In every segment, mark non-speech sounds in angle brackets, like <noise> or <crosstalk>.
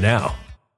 now.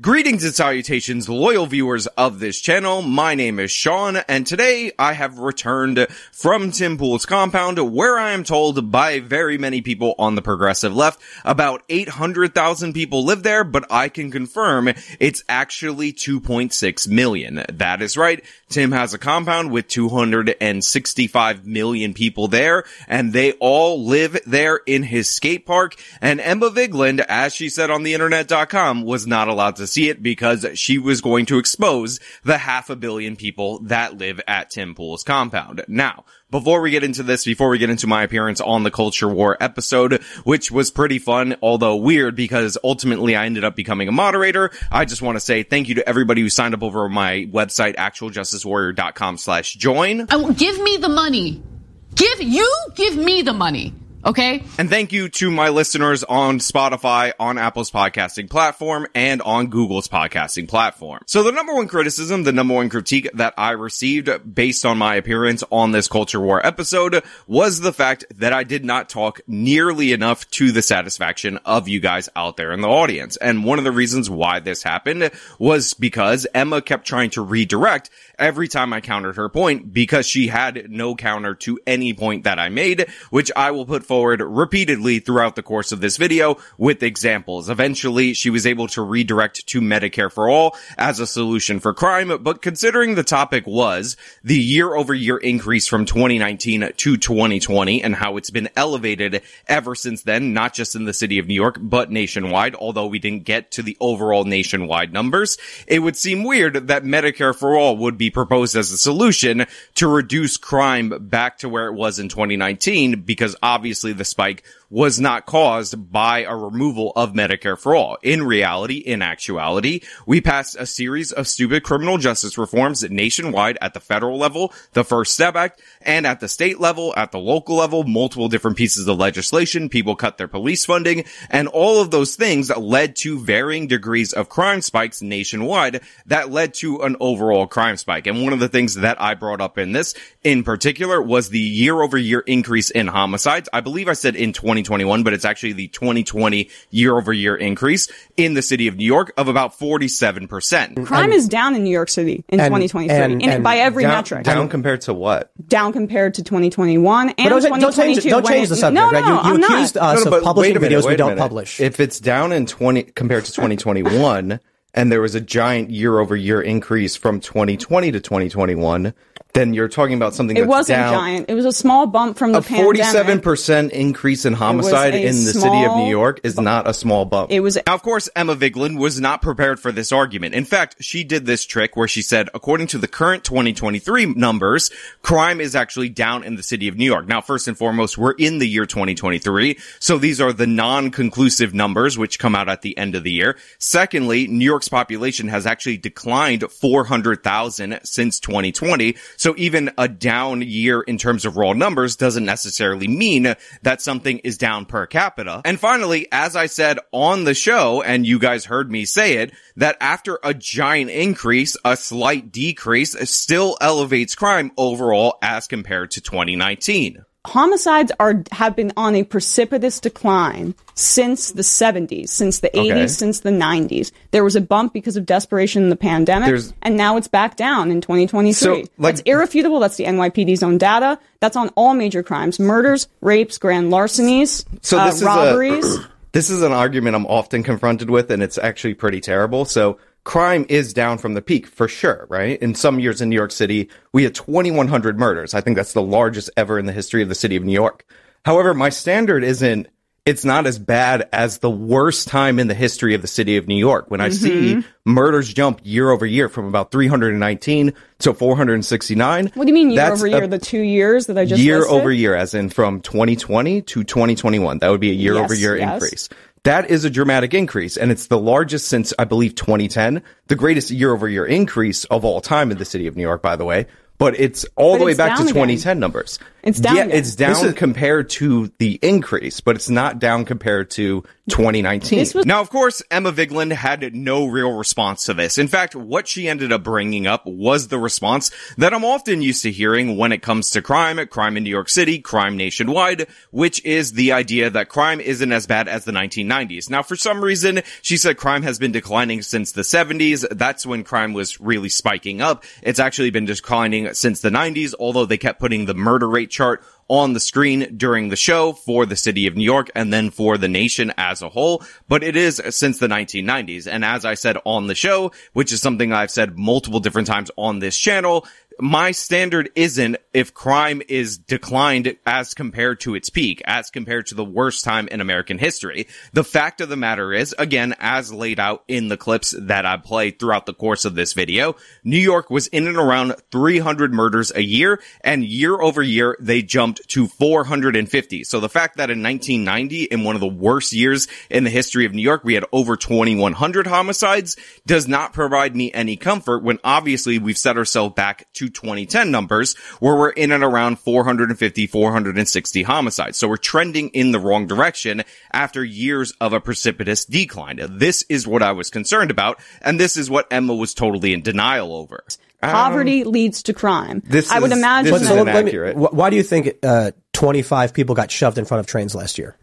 Greetings and salutations, loyal viewers of this channel. My name is Sean, and today I have returned from Tim Pool's compound, where I am told by very many people on the progressive left about 800,000 people live there, but I can confirm it's actually 2.6 million. That is right. Tim has a compound with 265 million people there, and they all live there in his skate park. And Emma Vigeland, as she said on the internet.com, was not allowed to see it because she was going to expose the half a billion people that live at Tim Pool's compound. Now, before we get into this, before we get into my appearance on the Culture War episode, which was pretty fun, although weird because ultimately I ended up becoming a moderator, I just want to say thank you to everybody who signed up over my website, actualjusticewarrior.com slash join. Oh, give me the money. Give, you give me the money. Okay. And thank you to my listeners on Spotify, on Apple's podcasting platform, and on Google's podcasting platform. So the number one criticism, the number one critique that I received based on my appearance on this Culture War episode was the fact that I did not talk nearly enough to the satisfaction of you guys out there in the audience. And one of the reasons why this happened was because Emma kept trying to redirect every time I countered her point because she had no counter to any point that I made, which I will put forward repeatedly throughout the course of this video with examples. Eventually, she was able to redirect to Medicare for all as a solution for crime, but considering the topic was the year over year increase from 2019 to 2020 and how it's been elevated ever since then, not just in the city of New York, but nationwide, although we didn't get to the overall nationwide numbers, it would seem weird that Medicare for all would be proposed as a solution to reduce crime back to where it was in 2019 because obviously the spike was not caused by a removal of Medicare for all. In reality, in actuality, we passed a series of stupid criminal justice reforms nationwide at the federal level, the First Step Act, and at the state level, at the local level, multiple different pieces of legislation. People cut their police funding and all of those things led to varying degrees of crime spikes nationwide that led to an overall crime spike. And one of the things that I brought up in this in particular was the year over year increase in homicides. I believe I said in 20 2021, but it's actually the 2020 year over year increase in the city of New York of about 47%. Crime and, is down in New York City in and, 2023 and, in, by every down, metric. Down compared to what? Down compared to 2021 and don't, 2022. Don't change, don't change the subject, no, right? No, you you I'm accused not. us no, no, of publishing minute, videos we don't minute. publish. If it's down in 20 compared to 2021 and there was a giant year over year increase from 2020 to 2021, then you're talking about something it wasn't down. giant. It was a small bump from the a forty-seven percent increase in homicide in the city of New York is not a small bump. It was. Now, of course, Emma Vigeland was not prepared for this argument. In fact, she did this trick where she said, according to the current 2023 numbers, crime is actually down in the city of New York. Now, first and foremost, we're in the year 2023, so these are the non-conclusive numbers which come out at the end of the year. Secondly, New York's population has actually declined 400,000 since 2020, so even a down year in terms of raw numbers doesn't necessarily mean that something is down per capita. And finally, as I said on the show, and you guys heard me say it, that after a giant increase, a slight decrease still elevates crime overall as compared to 2019 homicides are have been on a precipitous decline since the 70s, since the 80s, okay. since the 90s. There was a bump because of desperation in the pandemic, There's, and now it's back down in 2023. So, like, That's irrefutable. That's the NYPD's own data. That's on all major crimes: murders, rapes, grand larcenies, so uh, robberies. A, <clears throat> this is an argument I'm often confronted with, and it's actually pretty terrible. So crime is down from the peak for sure, right? In some years in New York City, we had 2,100 murders. I think that's the largest ever in the history of the city of New York. However, my standard isn't, it's not as bad as the worst time in the history of the city of New York. When I mm-hmm. see murders jump year over year from about 319 to 469. What do you mean year over year? The two years that I just Year listed? over year, as in from 2020 to 2021. That would be a year over year increase That is a dramatic increase, and it's the largest since, I believe, 2010, the greatest year over year increase of all time in the city of New York, by the way but it's all but the way back to 2010 again. numbers. It's down. Yeah, again. it's down is- compared to the increase, but it's not down compared to 2019. Was- now, of course, Emma Vigeland had no real response to this. In fact, what she ended up bringing up was the response that I'm often used to hearing when it comes to crime, crime in New York City, crime nationwide, which is the idea that crime isn't as bad as the 1990s. Now, for some reason, she said crime has been declining since the 70s. That's when crime was really spiking up. It's actually been declining since the 90s, although they kept putting the murder rate chart on the screen during the show for the city of New York and then for the nation as a whole. But it is since the 1990s. And as I said on the show, which is something I've said multiple different times on this channel, my standard isn't if crime is declined as compared to its peak, as compared to the worst time in American history. The fact of the matter is, again, as laid out in the clips that I played throughout the course of this video, New York was in and around 300 murders a year, and year over year, they jumped to 450. So the fact that in 1990, in one of the worst years in the history of New York, we had over 2100 homicides does not provide me any comfort when obviously we've set ourselves back to 2010 numbers where we're in and around 450, 460 homicides. So we're trending in the wrong direction after years of a precipitous decline. This is what I was concerned about. And this is what Emma was totally in denial over. Poverty um, leads to crime. This I would is, imagine. This that. inaccurate. Me, why do you think uh, 25 people got shoved in front of trains last year?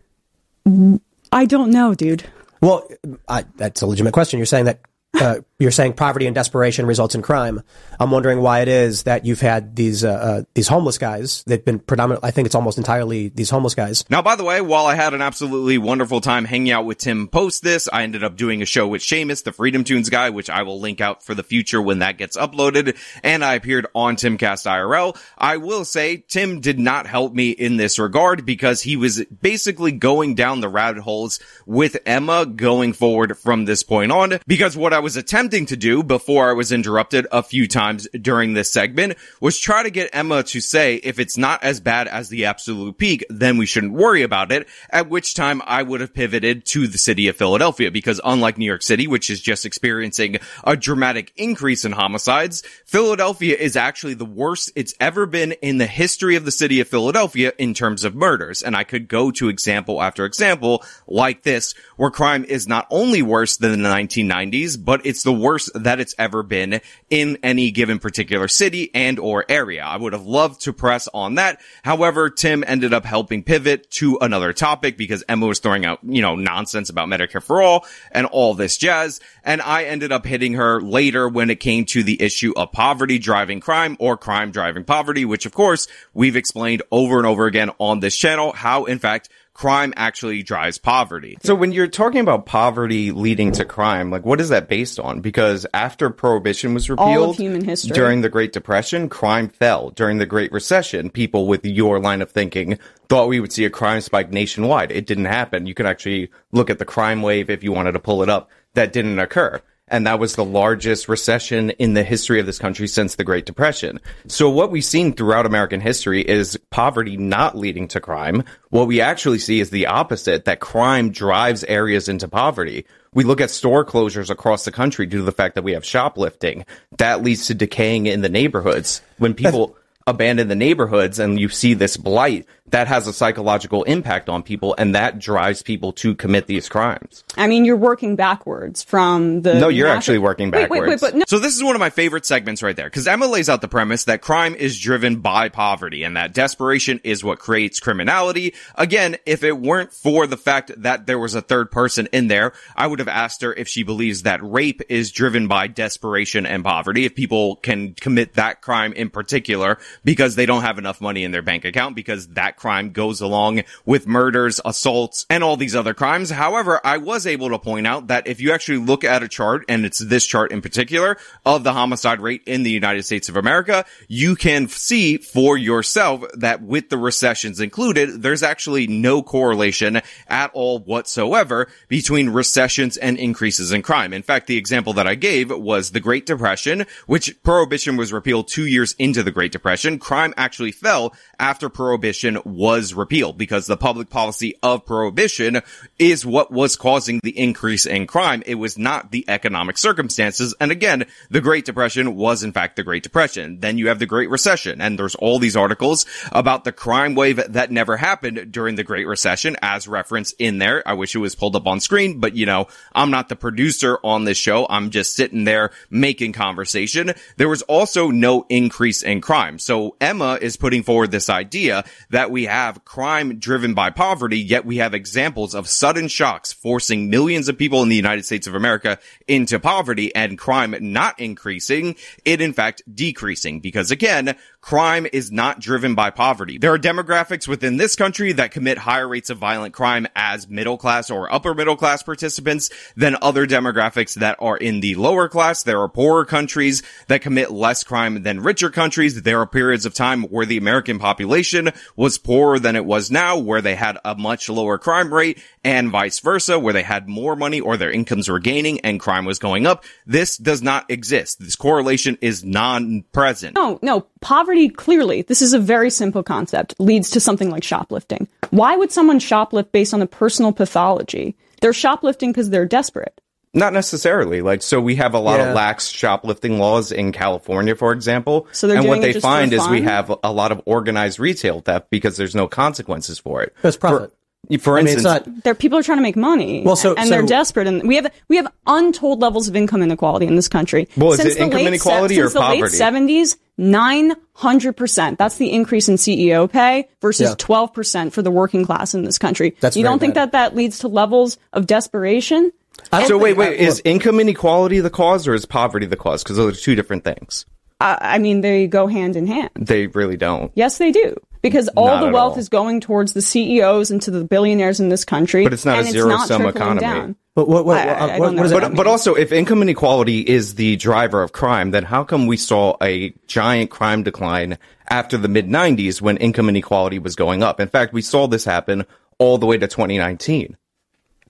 I don't know, dude. Well, I, that's a legitimate question. You're saying that uh, you're saying poverty and desperation results in crime. I'm wondering why it is that you've had these uh, uh, these homeless guys. They've been predominant. I think it's almost entirely these homeless guys. Now, by the way, while I had an absolutely wonderful time hanging out with Tim post this, I ended up doing a show with Seamus, the Freedom Toons guy, which I will link out for the future when that gets uploaded. And I appeared on Timcast IRL. I will say Tim did not help me in this regard because he was basically going down the rabbit holes with Emma going forward from this point on. Because what I was attempting to do before I was interrupted a few times during this segment was try to get Emma to say if it's not as bad as the absolute peak, then we shouldn't worry about it. At which time I would have pivoted to the city of Philadelphia because unlike New York City, which is just experiencing a dramatic increase in homicides, Philadelphia is actually the worst it's ever been in the history of the city of Philadelphia in terms of murders. And I could go to example after example like this where crime is not only worse than the 1990s, but but it's the worst that it's ever been in any given particular city and or area. I would have loved to press on that. However, Tim ended up helping pivot to another topic because Emma was throwing out, you know, nonsense about Medicare for all and all this jazz. And I ended up hitting her later when it came to the issue of poverty driving crime or crime driving poverty, which of course we've explained over and over again on this channel how in fact crime actually drives poverty. So when you're talking about poverty leading to crime, like what is that based on? Because after prohibition was repealed human history. during the Great Depression, crime fell. During the Great Recession, people with your line of thinking thought we would see a crime spike nationwide. It didn't happen. You can actually look at the crime wave if you wanted to pull it up. That didn't occur and that was the largest recession in the history of this country since the Great Depression. So what we've seen throughout American history is poverty not leading to crime. What we actually see is the opposite, that crime drives areas into poverty. We look at store closures across the country due to the fact that we have shoplifting. That leads to decaying in the neighborhoods. When people abandon the neighborhoods and you see this blight, that has a psychological impact on people and that drives people to commit these crimes. I mean, you're working backwards from the. No, you're actually working backwards. Wait, wait, wait, no. So this is one of my favorite segments right there because Emma lays out the premise that crime is driven by poverty and that desperation is what creates criminality. Again, if it weren't for the fact that there was a third person in there, I would have asked her if she believes that rape is driven by desperation and poverty. If people can commit that crime in particular because they don't have enough money in their bank account because that crime goes along with murders, assaults, and all these other crimes. However, I was able to point out that if you actually look at a chart, and it's this chart in particular, of the homicide rate in the United States of America, you can see for yourself that with the recessions included, there's actually no correlation at all whatsoever between recessions and increases in crime. In fact, the example that I gave was the Great Depression, which prohibition was repealed two years into the Great Depression. Crime actually fell after prohibition was repealed because the public policy of prohibition is what was causing the increase in crime. It was not the economic circumstances. And again, the Great Depression was in fact the Great Depression. Then you have the Great Recession and there's all these articles about the crime wave that never happened during the Great Recession as referenced in there. I wish it was pulled up on screen, but you know, I'm not the producer on this show. I'm just sitting there making conversation. There was also no increase in crime. So Emma is putting forward this idea that we have crime driven by poverty, yet we have examples of sudden shocks forcing millions of people in the United States of America into poverty and crime not increasing, it in fact decreasing. Because again, crime is not driven by poverty. There are demographics within this country that commit higher rates of violent crime as middle class or upper middle class participants than other demographics that are in the lower class. There are poorer countries that commit less crime than richer countries. There are periods of time where the American population was poorer than it was now, where they had a much lower crime rate and vice versa, where they had more money or their incomes were gaining and crime was going up. This does not exist. This correlation is non-present. No, no. Poverty clearly, this is a very simple concept, leads to something like shoplifting. Why would someone shoplift based on a personal pathology? They're shoplifting because they're desperate. Not necessarily. Like, so we have a lot Yeah. of lax shoplifting laws in California, for example. So they're and doing what it they just for find is we have a lot of organized retail theft because there's no consequences for it. That's profit. For, for I mean, instance, it's not. There, people are trying to make money. Well, so- and they're desperate, and we have we have untold levels of income inequality in this country. Well, is since it the income late inequality or since the late poverty? seventies, nine hundred percent. That's the increase in CEO pay versus Yeah. twelve percent for the working class in this country. That's you don't think bad. that that leads to levels of desperation? I don't so wait, wait, is income inequality the cause or is poverty the cause? Because those are two different things. Uh, I mean, they go hand in hand. They really don't. Yes, they do. Because all Not the wealth all. is going towards the CEOs and to the billionaires in this country. But it's not a and zero-sum economy. Down. But what, what, I- I- I what- what what But, but also, if income inequality is the driver of crime, then how come we saw a giant crime decline after the mid 90s when income inequality was going up? In fact, we saw this happen all the way to 2019.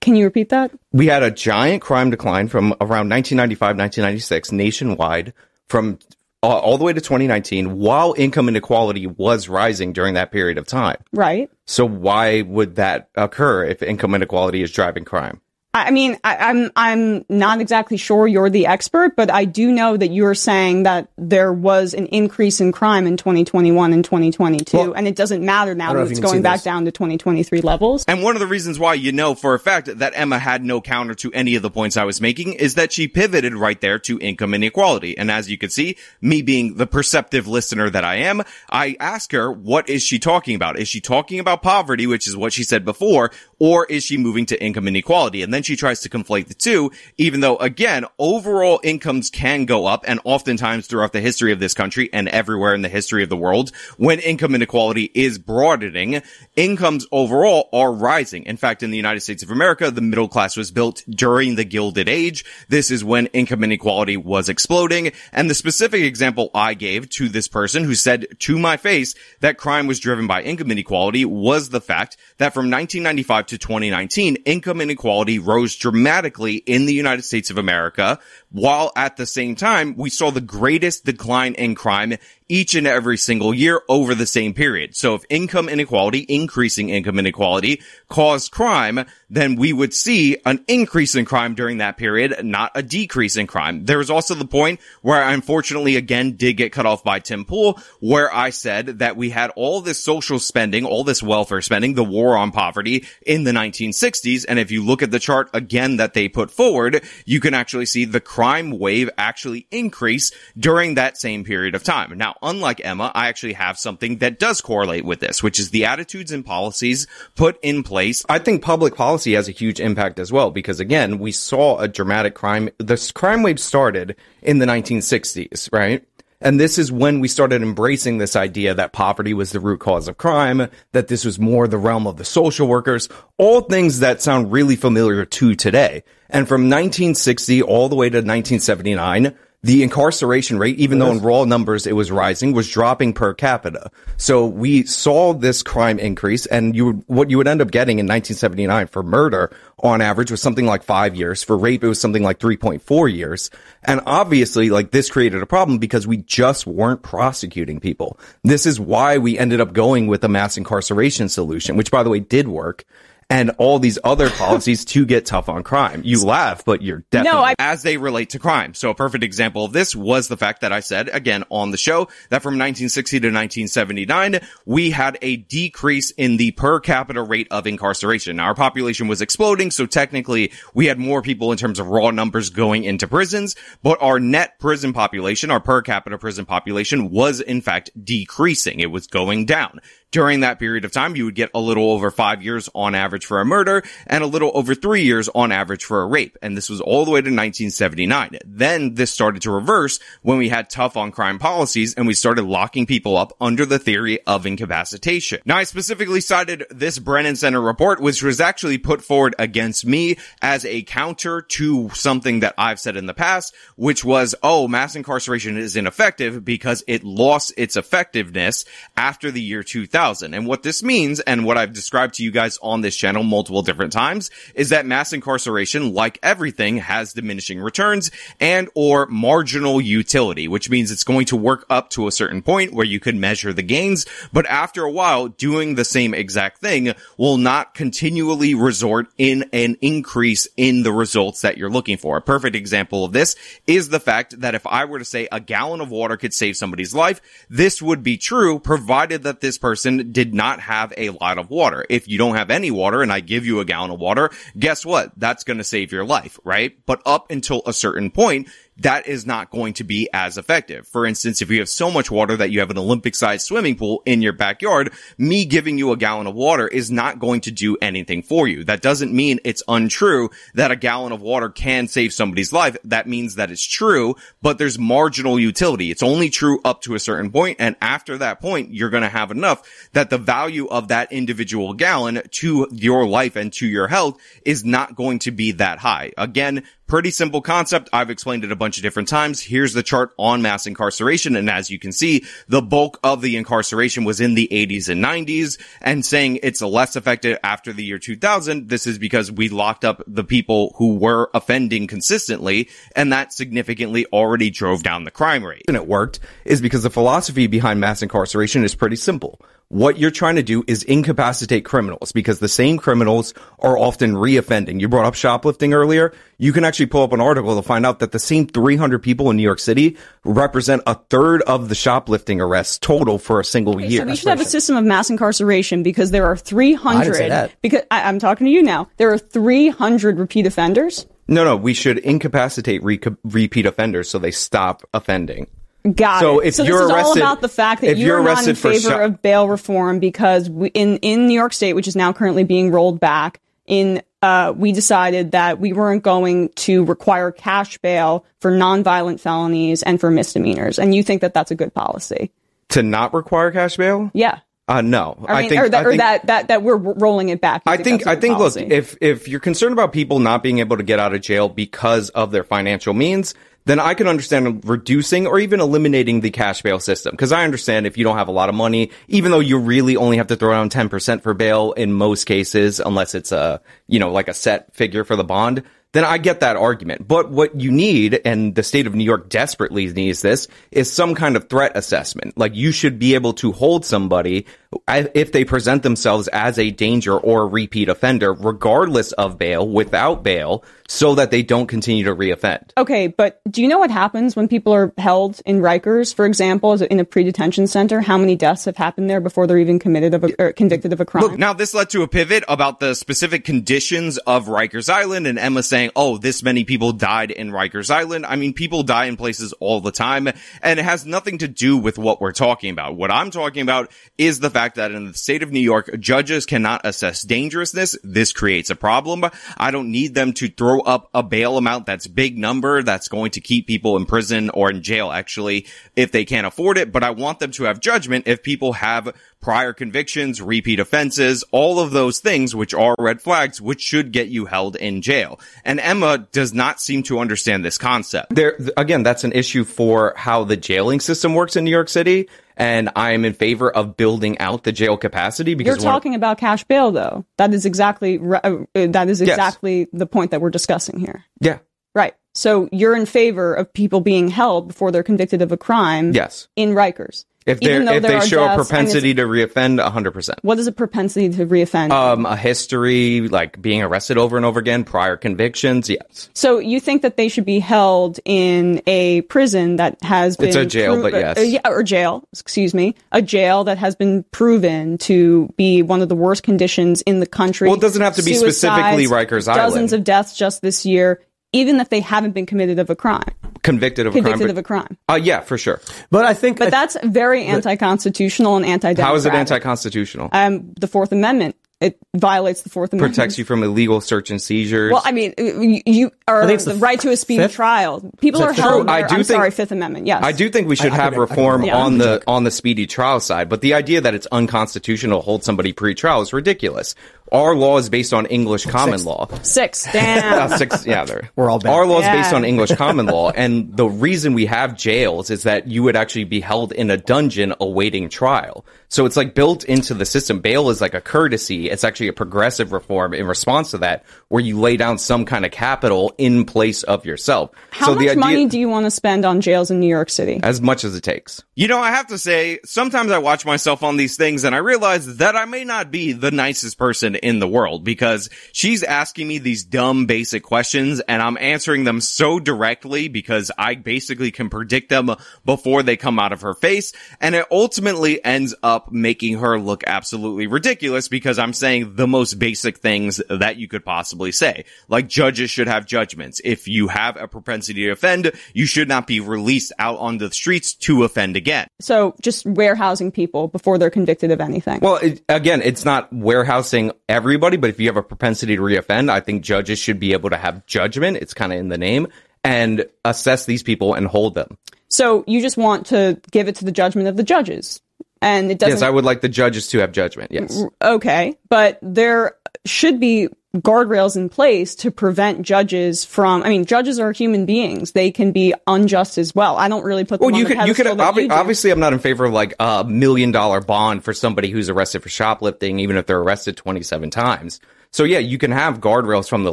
Can you repeat that? We had a giant crime decline from around 1995, 1996 nationwide from uh, all the way to 2019 while income inequality was rising during that period of time. Right. So why would that occur if income inequality is driving crime? I I mean, I, I'm I'm not exactly sure you're the expert, but I do know that you're saying that there was an increase in crime in 2021 and 2022, Well, and it doesn't matter now that it's going back this. down to 2023 levels. And one of the reasons why you know for a fact that Emma had no counter to any of the points I was making is that she pivoted right there to income inequality. And as you can see, me being the perceptive listener that I am, I ask her, what is she talking about? Is she talking about poverty, which is what she said before, or is she moving to income inequality? And then she tries to conflate the two, even though again, overall incomes can go up and oftentimes throughout the history of this country and everywhere in the history of the world, when income inequality is broadening, incomes overall are rising. In fact, in the United States of America, the middle class was built during the Gilded Age. This is when income inequality was exploding. And the specific example I gave to this person who said to my face that crime was driven by income inequality was the fact that from 1995 to 2019, income inequality rose dramatically in the United States of America, while at the same time, we saw the greatest decline in crime each and every single year over the same period. So if income inequality, increasing income inequality caused crime, then we would see an increase in crime during that period, not a decrease in crime. There was also the point where I unfortunately again did get cut off by Tim Pool, where I said that we had all this social spending, all this welfare spending, the war on poverty in the 1960s. And if you look at the chart again that they put forward, you can actually see the crime wave actually increase during that same period of time. Now, unlike Emma, I actually have something that does correlate with this, which is the attitudes and policies put in place I think public policy has a huge impact as well because again, we saw a dramatic crime. This crime wave started in the 1960s, right? And this is when we started embracing this idea that poverty was the root cause of crime, that this was more the realm of the social workers, all things that sound really familiar to today. And from 1960 all the way to 1979, the incarceration rate, even though in raw numbers it was rising, was dropping per capita. So we saw this crime increase and you would, what you would end up getting in 1979 for murder on average was something like five years. For rape, it was something like 3.4 years. And obviously, like this created a problem because we just weren't prosecuting people. This is why we ended up going with a mass incarceration solution, which by the way did work and all these other policies to get tough on crime. You laugh, but you're definitely no, I- as they relate to crime. So a perfect example of this was the fact that I said again on the show that from 1960 to 1979 we had a decrease in the per capita rate of incarceration. Now, our population was exploding, so technically we had more people in terms of raw numbers going into prisons, but our net prison population, our per capita prison population was in fact decreasing. It was going down during that period of time, you would get a little over five years on average for a murder and a little over three years on average for a rape. And this was all the way to 1979. Then this started to reverse when we had tough on crime policies and we started locking people up under the theory of incapacitation. Now, I specifically cited this Brennan Center report, which was actually put forward against me as a counter to something that I've said in the past, which was, oh, mass incarceration is ineffective because it lost its effectiveness after the year 2000. 2000. And what this means, and what I've described to you guys on this channel multiple different times, is that mass incarceration, like everything, has diminishing returns and or marginal utility, which means it's going to work up to a certain point where you can measure the gains, but after a while, doing the same exact thing will not continually resort in an increase in the results that you're looking for. A perfect example of this is the fact that if I were to say a gallon of water could save somebody's life, this would be true provided that this person person did not have a lot of water. If you don't have any water and I give you a gallon of water, guess what? That's going to save your life, right? But up until a certain point, that is not going to be as effective. For instance, if you have so much water that you have an Olympic sized swimming pool in your backyard, me giving you a gallon of water is not going to do anything for you. That doesn't mean it's untrue that a gallon of water can save somebody's life. That means that it's true, but there's marginal utility. It's only true up to a certain point, And after that point, you're going to have enough that the value of that individual gallon to your life and to your health is not going to be that high. Again, Pretty simple concept. I've explained it a bunch of different times. Here's the chart on mass incarceration. And as you can see, the bulk of the incarceration was in the 80s and 90s and saying it's less effective after the year 2000. This is because we locked up the people who were offending consistently and that significantly already drove down the crime rate. And it worked is because the philosophy behind mass incarceration is pretty simple. What you're trying to do is incapacitate criminals because the same criminals are often reoffending. You brought up shoplifting earlier. You can actually pull up an article to find out that the same 300 people in New York City represent a third of the shoplifting arrests total for a single okay, year. So we should have a system of mass incarceration because there are 300. I Because I, I'm talking to you now. There are 300 repeat offenders. No, no, we should incapacitate re- repeat offenders so they stop offending. Got so it. If so you're this is arrested, all about the fact that you're, you're not in favor of bail reform because we, in in New York State, which is now currently being rolled back, in uh, we decided that we weren't going to require cash bail for nonviolent felonies and for misdemeanors, and you think that that's a good policy to not require cash bail? Yeah. Uh, no, I, mean, think, or, that, or think, that, that, that we're rolling it back. I think, I think, look, if, if you're concerned about people not being able to get out of jail because of their financial means, then I can understand reducing or even eliminating the cash bail system. Cause I understand if you don't have a lot of money, even though you really only have to throw down 10% for bail in most cases, unless it's a, you know, like a set figure for the bond, then I get that argument. But what you need, and the state of New York desperately needs this, is some kind of threat assessment. Like you should be able to hold somebody uh, if they present themselves as a danger or a repeat offender, regardless of bail, without bail, so that they don't continue to reoffend. Okay, but do you know what happens when people are held in Rikers, for example, in a pre-detention center? How many deaths have happened there before they're even committed of a, or convicted of a crime? Look, now this led to a pivot about the specific conditions of Rikers Island, and Emma saying, "Oh, this many people died in Rikers Island." I mean, people die in places all the time, and it has nothing to do with what we're talking about. What I'm talking about is the fact that in the state of New York, judges cannot assess dangerousness. This creates a problem. I don't need them to throw up a bail amount that's big number that's going to keep people in prison or in jail actually if they can't afford it. But I want them to have judgment if people have prior convictions, repeat offenses, all of those things, which are red flags, which should get you held in jail. And Emma does not seem to understand this concept. There, again, that's an issue for how the jailing system works in New York City. And I am in favor of building out the jail capacity because you're talking about cash bail, though. That is exactly uh, that is exactly yes. the point that we're discussing here. Yeah, right. So you're in favor of people being held before they're convicted of a crime. Yes, in Rikers. If, if they show a propensity to reoffend, 100%. What is a propensity to reoffend? Um, a history, like being arrested over and over again, prior convictions, yes. So you think that they should be held in a prison that has been... It's a jail, pro- but yes. Uh, yeah, or jail, excuse me. A jail that has been proven to be one of the worst conditions in the country. Well, it doesn't have to be Suicides, specifically Rikers Island. Dozens of deaths just this year even if they haven't been committed of a crime. Convicted of convicted a crime. of a crime. Uh, yeah, for sure. But I think, but that's very anti-constitutional and anti-democratic. How is it anti-constitutional? Um, the Fourth Amendment it violates the Fourth Amendment. Protects you from illegal search and seizures. Well, I mean, you are the, the right to a speedy fifth? trial. People are held. I do I'm think, sorry, Fifth Amendment. Yes, I do think we should I, have I reform I, on the on the speedy trial side. But the idea that it's unconstitutional to hold somebody pre-trial is ridiculous. Our law is based on English common six. law. Six, damn. uh, <laughs> six, yeah, there. <laughs> We're all bad. Our law is yeah. based on English common law, and the reason we have jails is that you would actually be held in a dungeon awaiting trial. So it's like built into the system. Bail is like a courtesy. It's actually a progressive reform in response to that, where you lay down some kind of capital in place of yourself. How so much idea, money do you want to spend on jails in New York City? As much as it takes. You know, I have to say, sometimes I watch myself on these things and I realize that I may not be the nicest person in the world because she's asking me these dumb basic questions and I'm answering them so directly because I basically can predict them before they come out of her face. And it ultimately ends up making her look absolutely ridiculous because I'm saying the most basic things that you could possibly say. Like judges should have judgments. If you have a propensity to offend, you should not be released out onto the streets to offend again. So just warehousing people before they're convicted of anything. Well, it, again, it's not warehousing everybody, but if you have a propensity to reoffend, I think judges should be able to have judgment. It's kind of in the name and assess these people and hold them. So you just want to give it to the judgment of the judges. And it doesn't. Yes, I would like the judges to have judgment. Yes. Okay. But there should be guardrails in place to prevent judges from. I mean, judges are human beings; they can be unjust as well. I don't really put. Them well, you could. You could. Obvi- you obviously, I'm not in favor of like a million dollar bond for somebody who's arrested for shoplifting, even if they're arrested 27 times. So yeah, you can have guardrails from the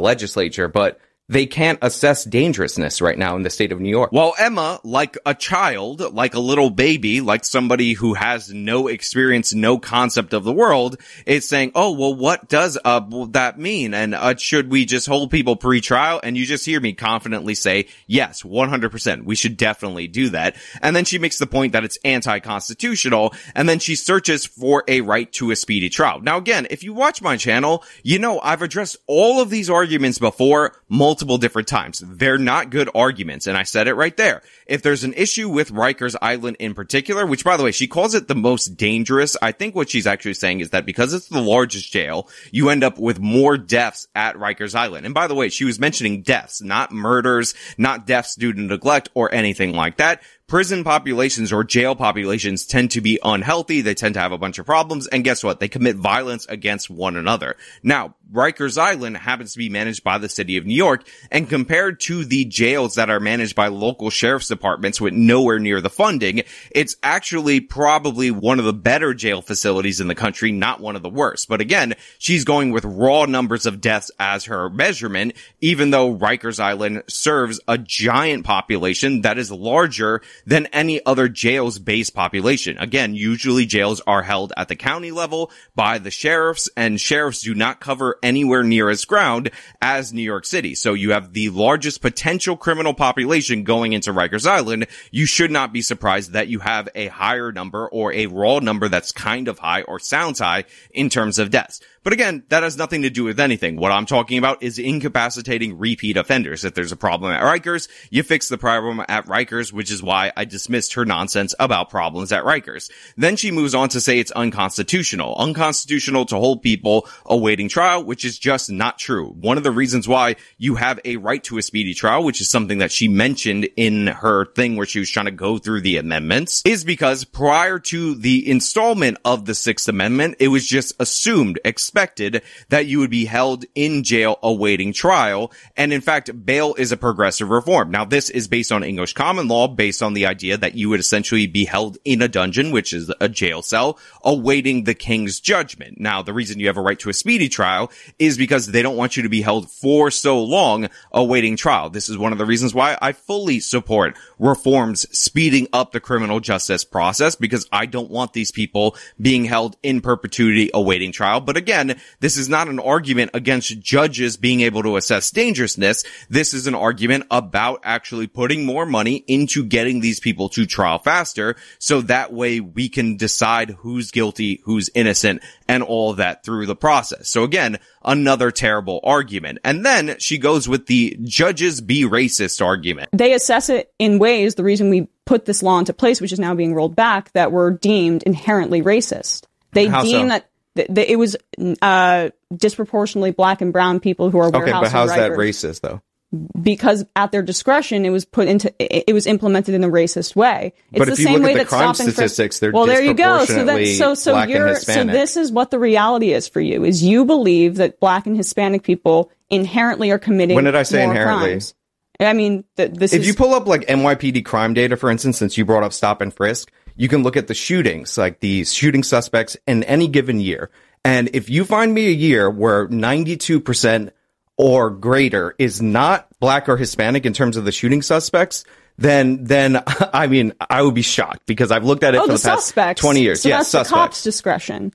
legislature, but they can't assess dangerousness right now in the state of New York. While Emma, like a child, like a little baby, like somebody who has no experience, no concept of the world, is saying, "Oh, well, what does uh, that mean? And uh, should we just hold people pre-trial?" And you just hear me confidently say, "Yes, 100%. We should definitely do that." And then she makes the point that it's anti-constitutional, and then she searches for a right to a speedy trial. Now, again, if you watch my channel, you know I've addressed all of these arguments before. Multiple multiple different times. They're not good arguments. And I said it right there. If there's an issue with Rikers Island in particular, which by the way, she calls it the most dangerous. I think what she's actually saying is that because it's the largest jail, you end up with more deaths at Rikers Island. And by the way, she was mentioning deaths, not murders, not deaths due to neglect or anything like that prison populations or jail populations tend to be unhealthy. They tend to have a bunch of problems. And guess what? They commit violence against one another. Now, Rikers Island happens to be managed by the city of New York and compared to the jails that are managed by local sheriff's departments with nowhere near the funding, it's actually probably one of the better jail facilities in the country, not one of the worst. But again, she's going with raw numbers of deaths as her measurement, even though Rikers Island serves a giant population that is larger than any other jails based population. Again, usually jails are held at the county level by the sheriffs and sheriffs do not cover anywhere near as ground as New York City. So you have the largest potential criminal population going into Rikers Island. You should not be surprised that you have a higher number or a raw number that's kind of high or sounds high in terms of deaths. But again, that has nothing to do with anything. What I'm talking about is incapacitating repeat offenders. If there's a problem at Rikers, you fix the problem at Rikers, which is why I dismissed her nonsense about problems at Rikers. Then she moves on to say it's unconstitutional. Unconstitutional to hold people awaiting trial, which is just not true. One of the reasons why you have a right to a speedy trial, which is something that she mentioned in her thing where she was trying to go through the amendments, is because prior to the installment of the Sixth Amendment, it was just assumed, expected that you would be held in jail awaiting trial. And in fact, bail is a progressive reform. Now, this is based on English common law, based on the idea that you would essentially be held in a dungeon, which is a jail cell, awaiting the king's judgment. Now, the reason you have a right to a speedy trial is because they don't want you to be held for so long awaiting trial. This is one of the reasons why I fully support reforms speeding up the criminal justice process because I don't want these people being held in perpetuity awaiting trial. But again, this is not an argument against judges being able to assess dangerousness. This is an argument about actually putting more money into getting these people to trial faster. So that way we can decide who's guilty, who's innocent and all that through the process. So again, another terrible argument. And then she goes with the judges be racist argument. They assess it in ways, the reason we put this law into place, which is now being rolled back, that were deemed inherently racist. They How deem so? that th- th- it was uh, disproportionately black and brown people who are Okay, warehouse but how's that racist though? Because at their discretion it was put into it, was implemented in a racist way. It's But the same look at way the that crime stop and frisk- statistics, they're well, there you go. So that so so you're so this is what the reality is for you is you believe that black and Hispanic people inherently are committing. When did I say inherently? crimes. I mean, th- this if is you pull up like NYPD crime data, for instance, since you brought up stop and frisk, you can look at the shootings, like the shooting suspects in any given year. And if you find me a year where 92% or greater is not black or Hispanic in terms of the shooting suspects, then, then, <laughs> I mean, I would be shocked because I've looked at it oh for the, the, past suspects 20 years. So yes, that's cops' discretion.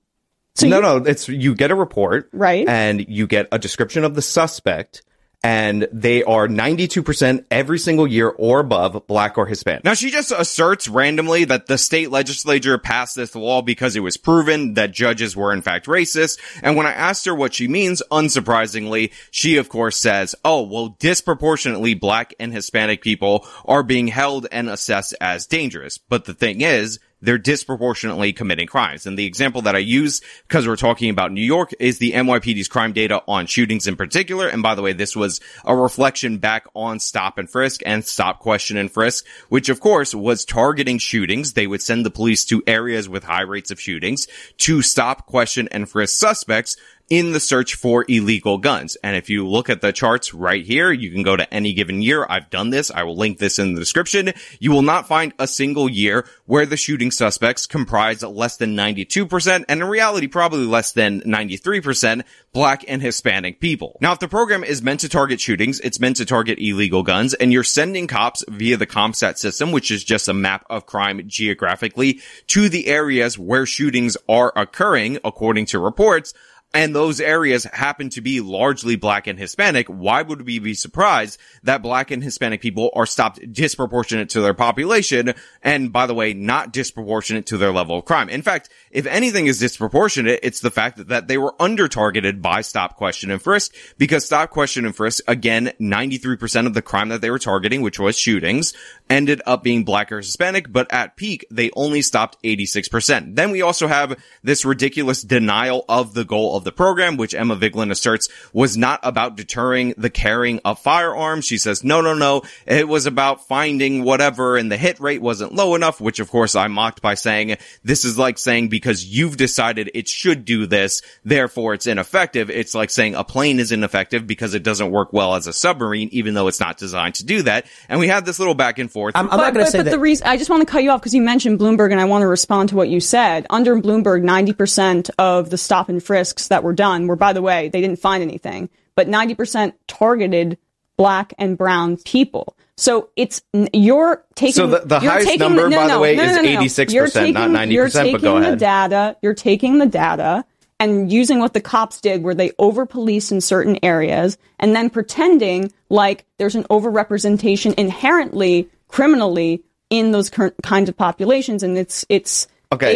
So no, you- no, it's you get a report, Right. And you get a description of the suspect, and they are ninety-two percent every single year or above black or Hispanic. Now she just asserts randomly that the state legislature passed this law because it was proven that judges were in fact racist. And when I asked her what she means, unsurprisingly, she of course says, oh, well, disproportionately black and Hispanic people are being held and assessed as dangerous. But the thing is, they're disproportionately committing crimes. And the example that I use, because we're talking about New York, is the NYPD's crime data on shootings in particular. And by the way, this was a reflection back on stop and frisk and stop question and frisk, which of course was targeting shootings. They would send the police to areas with high rates of shootings to stop, question, and frisk suspects in the search for illegal guns. And if you look at the charts right here, you can go to any given year. I've done this. I will link this in the description. You will not find a single year where the shooting suspects comprise less than 92% and in reality probably less than 93% black and Hispanic people. Now, if the program is meant to target shootings, it's meant to target illegal guns and you're sending cops via the CompStat system, which is just a map of crime geographically to the areas where shootings are occurring according to reports and those areas happen to be largely black and Hispanic, why would we be surprised that black and Hispanic people are stopped disproportionate to their population? And by the way, not disproportionate to their level of crime. In fact, if anything is disproportionate, it's the fact that, that they were under targeted by stop, question, and frisk because stop, question, and frisk, again, 93% of the crime that they were targeting, which was shootings, ended up being black or Hispanic, but at peak, they only stopped 86%. Then we also have this ridiculous denial of the goal of the program, which Emma Vigeland asserts was not about deterring the carrying of firearms. She says, no, no, no, it was about finding whatever and the hit rate wasn't low enough, which of course I mocked by saying, this is like saying because you've decided it should do this, therefore it's ineffective. It's like saying a plane is ineffective because it doesn't work well as a submarine, even though it's not designed to do that. And we had this little back and forth. I'm, I'm but, not going to but, say but that. the reason I just want to cut you off because you mentioned Bloomberg, and I want to respond to what you said. Under Bloomberg, ninety percent of the stop and frisks that were done were, by the way, they didn't find anything, but ninety percent targeted black and brown people. So it's you're taking. So the- the you're highest taking number, no, by no, the way, no, is no, no, no. 86%, You're not taking- 90%, You're but taking go the ahead. data. You're taking the data and using what the cops did, where they over police in certain areas, and then pretending like there's an overrepresentation inherently criminally in those kinds of populations, and it's it's Okay.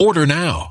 Order now.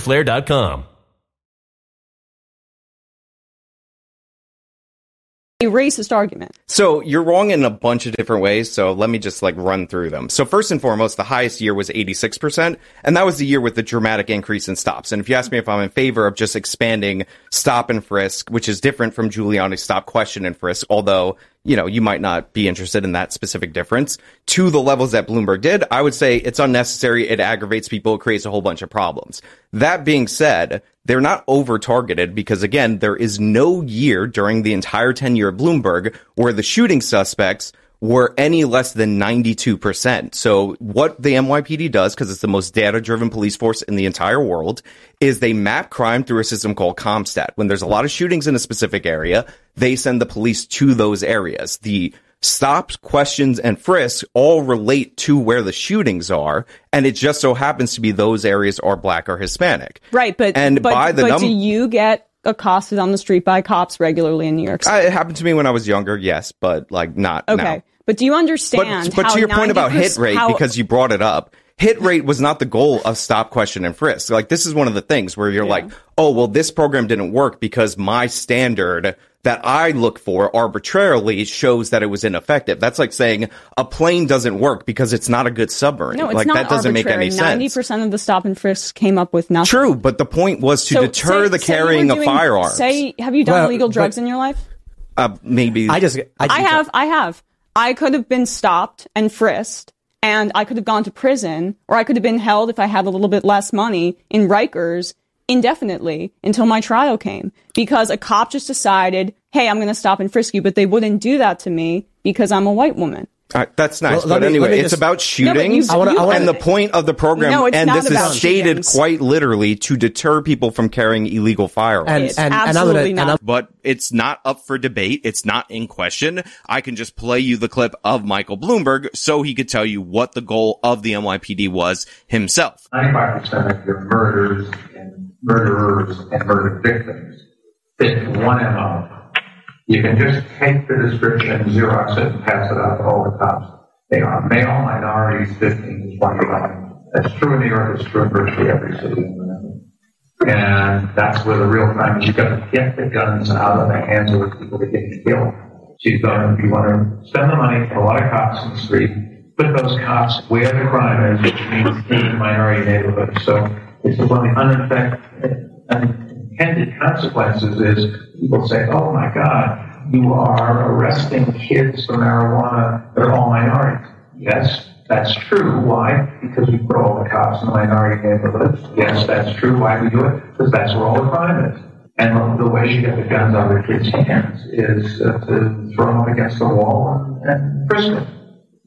fighterflare.com. a racist argument. So you're wrong in a bunch of different ways. So let me just like run through them. So first and foremost, the highest year was 86%. And that was the year with the dramatic increase in stops. And if you ask me if I'm in favor of just expanding stop and frisk, which is different from Giuliani's stop question and frisk, although you know, you might not be interested in that specific difference to the levels that Bloomberg did. I would say it's unnecessary. It aggravates people. It creates a whole bunch of problems. That being said, they're not over targeted because again, there is no year during the entire tenure of Bloomberg where the shooting suspects were any less than 92%. So what the NYPD does, because it's the most data driven police force in the entire world, is they map crime through a system called Compstat. When there's a lot of shootings in a specific area, they send the police to those areas. The stops, questions, and frisks all relate to where the shootings are, and it just so happens to be those areas are black or Hispanic. Right, but and but, by the but num- do you get accosted on the street by cops regularly in New York City? Uh, it happened to me when I was younger, yes, but like not okay. now. But do you understand? But, but to your point about hit rate, how- because you brought it up, hit rate was not the goal of stop, question, and frisk. Like this is one of the things where you're like, oh, well, this program didn't work because my standard that I look for arbitrarily shows that it was ineffective. That's like saying a plane doesn't work because it's not a good submarine. no, it's like not that doesn't make arbitrary. any Ninety sense. percent of the stop and frisks came up with nothing. True, but the point was to So deter say- the say you carrying of firearms. Say, have you done Well, illegal but- drugs in your life? uh, maybe I just, I, I have, I have. I could have been stopped and frisked, and I could have gone to prison, or I could have been held if I had a little bit less money in Rikers indefinitely until my trial came. Because a cop just decided, hey, I'm going to stop and frisk you, but they wouldn't do that to me because I'm a white woman. Uh, that's nice, well, but me, anyway, it's just, about shootings, no, you, you, and the point of the program. No, and this is stated shootings. quite literally to deter people from carrying illegal firearms. And, and, and, I'm gonna, not. but it's not up for debate. It's not in question. I can just play you the clip of Michael Bloomberg so he could tell you what the goal of the NYPD was himself. 95% of your murders and murderers and murder victims fit one MO you can just take the description, Xerox it, and pass it out to all the cops. They are male minorities, 15 to 25. That's true in New York. It's true in virtually every city. In the world. And that's where the real crime is. You've got to get the guns out of the hands of the people that get killed. So you've got to, you want to spend the money, put a lot of cops in the street, put those cops where the crime is, which means in minority neighborhoods. So it's one of the unintended consequences is people say, oh my God, you are arresting kids for marijuana. They're all minorities. Yes, that's true. Why? Because we put all the cops in the minority neighborhoods. Yes, that's true. Why we do it? Because that's where all the crime is. And the way you get the guns out of the kids' hands is uh, to throw them against the wall and, and frisk them.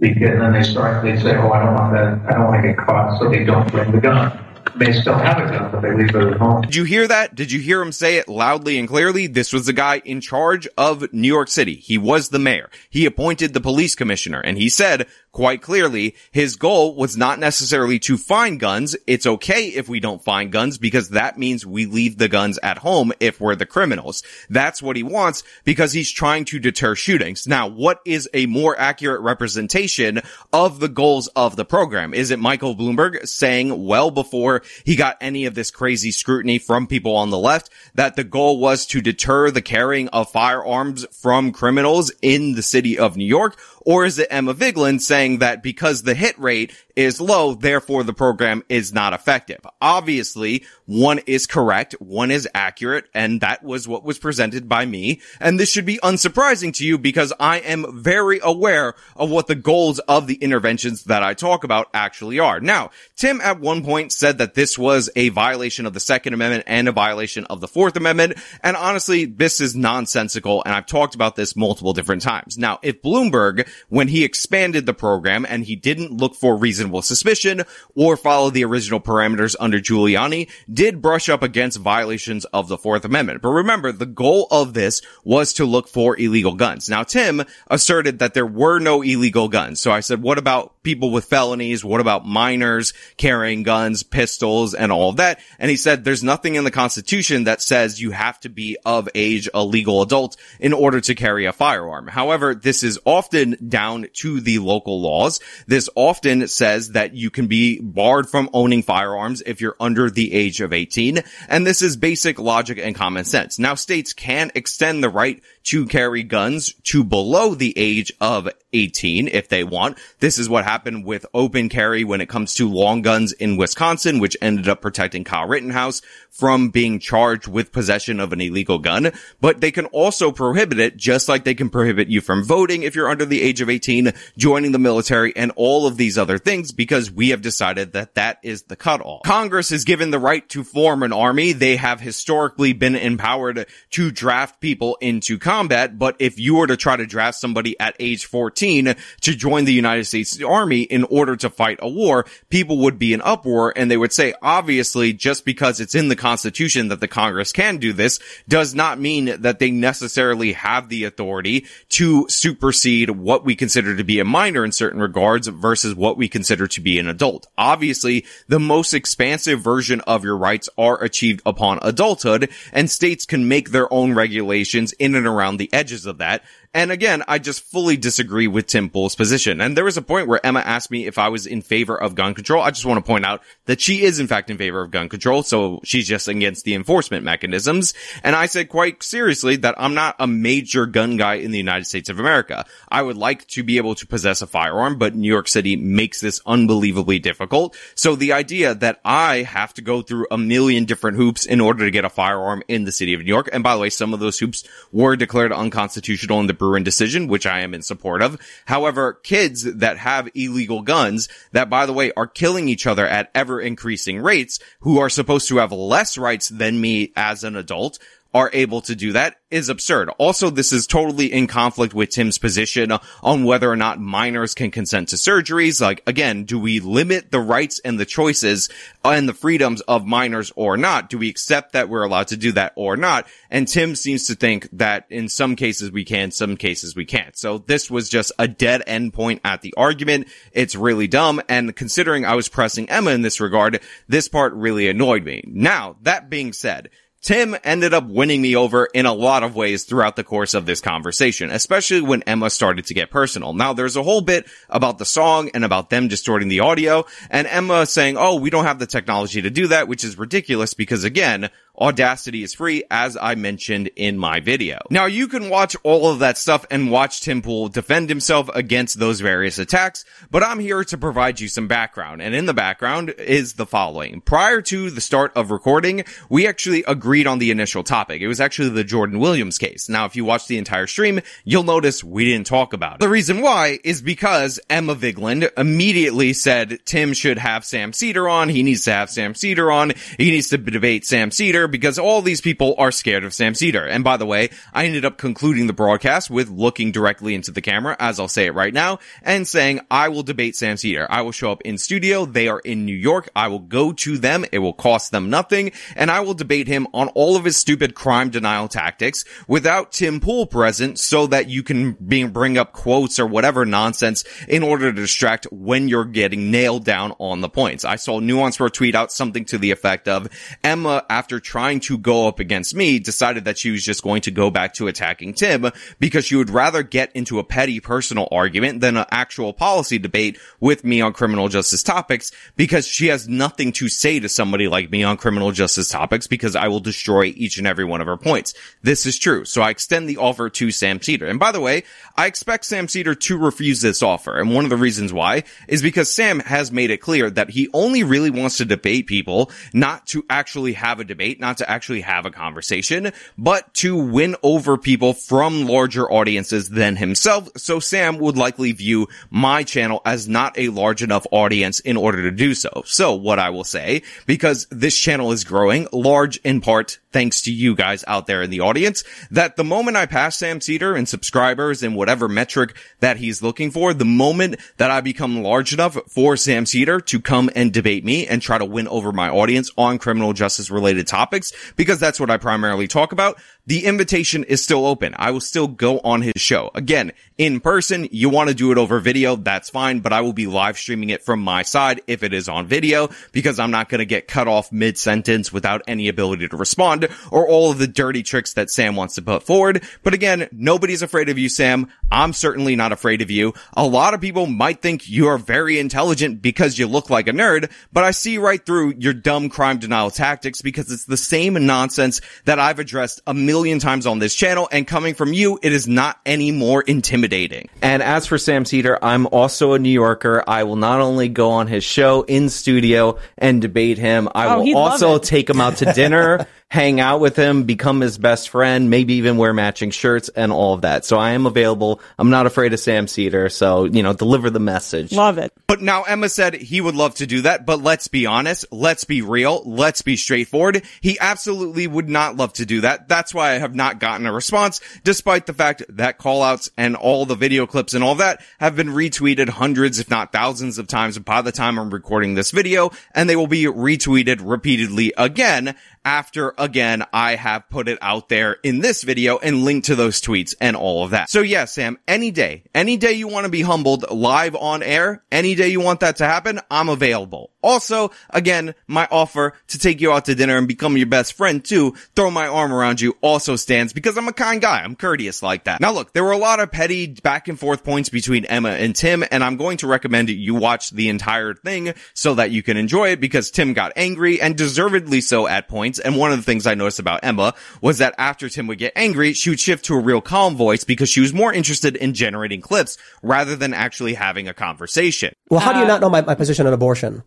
And then they start, they say, oh, I don't want that, I don't want to get caught, so they don't bring the gun still have a gun, but they leave it at home. Did you hear that? Did you hear him say it loudly and clearly? This was the guy in charge of New York City. He was the mayor. He appointed the police commissioner and he said, quite clearly, his goal was not necessarily to find guns. It's okay if we don't find guns because that means we leave the guns at home if we're the criminals. That's what he wants because he's trying to deter shootings. Now, what is a more accurate representation of the goals of the program? Is it Michael Bloomberg saying well before he got any of this crazy scrutiny from people on the left that the goal was to deter the carrying of firearms from criminals in the city of New York? Or is it Emma Vigeland saying that because the hit rate is low, therefore the program is not effective? Obviously, one is correct, one is accurate, and that was what was presented by me. And this should be unsurprising to you because I am very aware of what the goals of the interventions that I talk about actually are. Now, Tim at one point said that this was a violation of the Second Amendment and a violation of the Fourth Amendment. And honestly, this is nonsensical. And I've talked about this multiple different times. Now, if Bloomberg when he expanded the program and he didn't look for reasonable suspicion or follow the original parameters under Giuliani, did brush up against violations of the Fourth Amendment. But remember, the goal of this was to look for illegal guns. Now, Tim asserted that there were no illegal guns. So I said, what about people with felonies? What about minors carrying guns, pistols, and all of that? And he said, there's nothing in the Constitution that says you have to be of age, a legal adult in order to carry a firearm. However, this is often down to the local laws. This often says that you can be barred from owning firearms if you're under the age of 18. And this is basic logic and common sense. Now states can extend the right to carry guns to below the age of 18 if they want. This is what happened with open carry when it comes to long guns in Wisconsin, which ended up protecting Kyle Rittenhouse from being charged with possession of an illegal gun. But they can also prohibit it just like they can prohibit you from voting if you're under the age of 18, joining the military and all of these other things because we have decided that that is the cutoff. Congress is given the right to form an army. They have historically been empowered to draft people into combat. But if you were to try to draft somebody at age 14 to join the United States Army in order to fight a war, people would be in uproar and they would say, obviously, just because it's in the Constitution that the Congress can do this does not mean that they necessarily have the authority to supersede what we consider to be a minor in certain regards versus what we consider to be an adult. Obviously, the most expansive version of your rights are achieved upon adulthood and states can make their own regulations in and around the edges of that. And again, I just fully disagree with Tim Pool's position. And there was a point where Emma asked me if I was in favor of gun control. I just want to point out that she is in fact in favor of gun control. So she's just against the enforcement mechanisms. And I said quite seriously that I'm not a major gun guy in the United States of America. I would like to be able to possess a firearm, but New York City makes this unbelievably difficult. So the idea that I have to go through a million different hoops in order to get a firearm in the city of New York. And by the way, some of those hoops were declared unconstitutional in the Bruen decision, which I am in support of. However, kids that have illegal guns that, by the way, are killing each other at ever increasing rates, who are supposed to have less rights than me as an adult, are able to do that is absurd. Also, this is totally in conflict with Tim's position on whether or not minors can consent to surgeries. Like, again, do we limit the rights and the choices and the freedoms of minors or not? Do we accept that we're allowed to do that or not? And Tim seems to think that in some cases we can, some cases we can't. So this was just a dead end point at the argument. It's really dumb. And considering I was pressing Emma in this regard, this part really annoyed me. Now, that being said, Tim ended up winning me over in a lot of ways throughout the course of this conversation, especially when Emma started to get personal. Now there's a whole bit about the song and about them distorting the audio and Emma saying, oh, we don't have the technology to do that, which is ridiculous because again, Audacity is free, as I mentioned in my video. Now you can watch all of that stuff and watch Tim Pool defend himself against those various attacks, but I'm here to provide you some background. And in the background is the following. Prior to the start of recording, we actually agreed on the initial topic. It was actually the Jordan Williams case. Now if you watch the entire stream, you'll notice we didn't talk about it. The reason why is because Emma Vigeland immediately said Tim should have Sam Seder on. He needs to have Sam Seder on. He needs to debate Sam Seder because all these people are scared of Sam Seder. And by the way, I ended up concluding the broadcast with looking directly into the camera, as I'll say it right now, and saying, I will debate Sam Seder. I will show up in studio. They are in New York. I will go to them. It will cost them nothing. And I will debate him on all of his stupid crime denial tactics without Tim Pool present so that you can be, bring up quotes or whatever nonsense in order to distract when you're getting nailed down on the points. I saw Nuance tweet out something to the effect of Emma, after trying to go up against me, decided that she was just going to go back to attacking Tim because she would rather get into a petty personal argument than an actual policy debate with me on criminal justice topics because she has nothing to say to somebody like me on criminal justice topics because I will destroy each and every one of her points. This is true. So I extend the offer to Sam Seder. And by the way, I expect Sam Seder to refuse this offer. And one of the reasons why is because Sam has made it clear that he only really wants to debate people, not to actually have a debate, not to actually have a conversation, but to win over people from larger audiences than himself. So Sam would likely view my channel as not a large enough audience in order to do so. So what I will say, because this channel is growing large in part thanks to you guys out there in the audience, that the moment I pass Sam Seder and subscribers and whatever metric that he's looking for, the moment that I become large enough for Sam Seder to come and debate me and try to win over my audience on criminal justice related topics, because that's what I primarily talk about, the invitation is still open. I will still go on his show. Again, in person, you want to do it over video, that's fine, but I will be live streaming it from my side if it is on video because I'm not going to get cut off mid sentence without any ability to respond or all of the dirty tricks that Sam wants to put forward. But again, nobody's afraid of you, Sam. I'm certainly not afraid of you. A lot of people might think you are very intelligent because you look like a nerd, but I see right through your dumb crime denial tactics because it's the same nonsense that I've addressed a million times on this channel and coming from you, it is not any more intimidating. And as for Sam Seder, I'm also a New Yorker. I will not only go on his show in studio and debate him, I Oh, will also take him out to dinner, <laughs> hang out with him, become his best friend, maybe even wear matching shirts and all of that. So I am available. I'm not afraid of Sam Seder. So, you know, deliver the message. Love it. But now Emma said he would love to do that, but let's be honest, let's be real, let's be straightforward. He absolutely would not love to do that. That's why I have not gotten a response, despite the fact that callouts and all the video clips and all that have been retweeted hundreds, if not thousands of times by the time I'm recording this video, and they will be retweeted repeatedly again after again I have put it out there in this video and linked to those tweets and all of that. So yeah, Sam, any day, any day you want to be humbled live on air, any day you want that to happen, I'm available. Also, again, my offer to take you out to dinner and become your best friend too, throw my arm around you also stands because I'm a kind guy. I'm courteous like that. Now look, there were a lot of petty back and forth points between Emma and Tim, and I'm going to recommend you watch the entire thing so that you can enjoy it because Tim got angry and deservedly so at points. And one of the things I noticed about Emma was that after Tim would get angry, she would shift to a real calm voice because she was more interested in generating clips rather than actually having a conversation. Well, how do you uh, not know my, my position on abortion?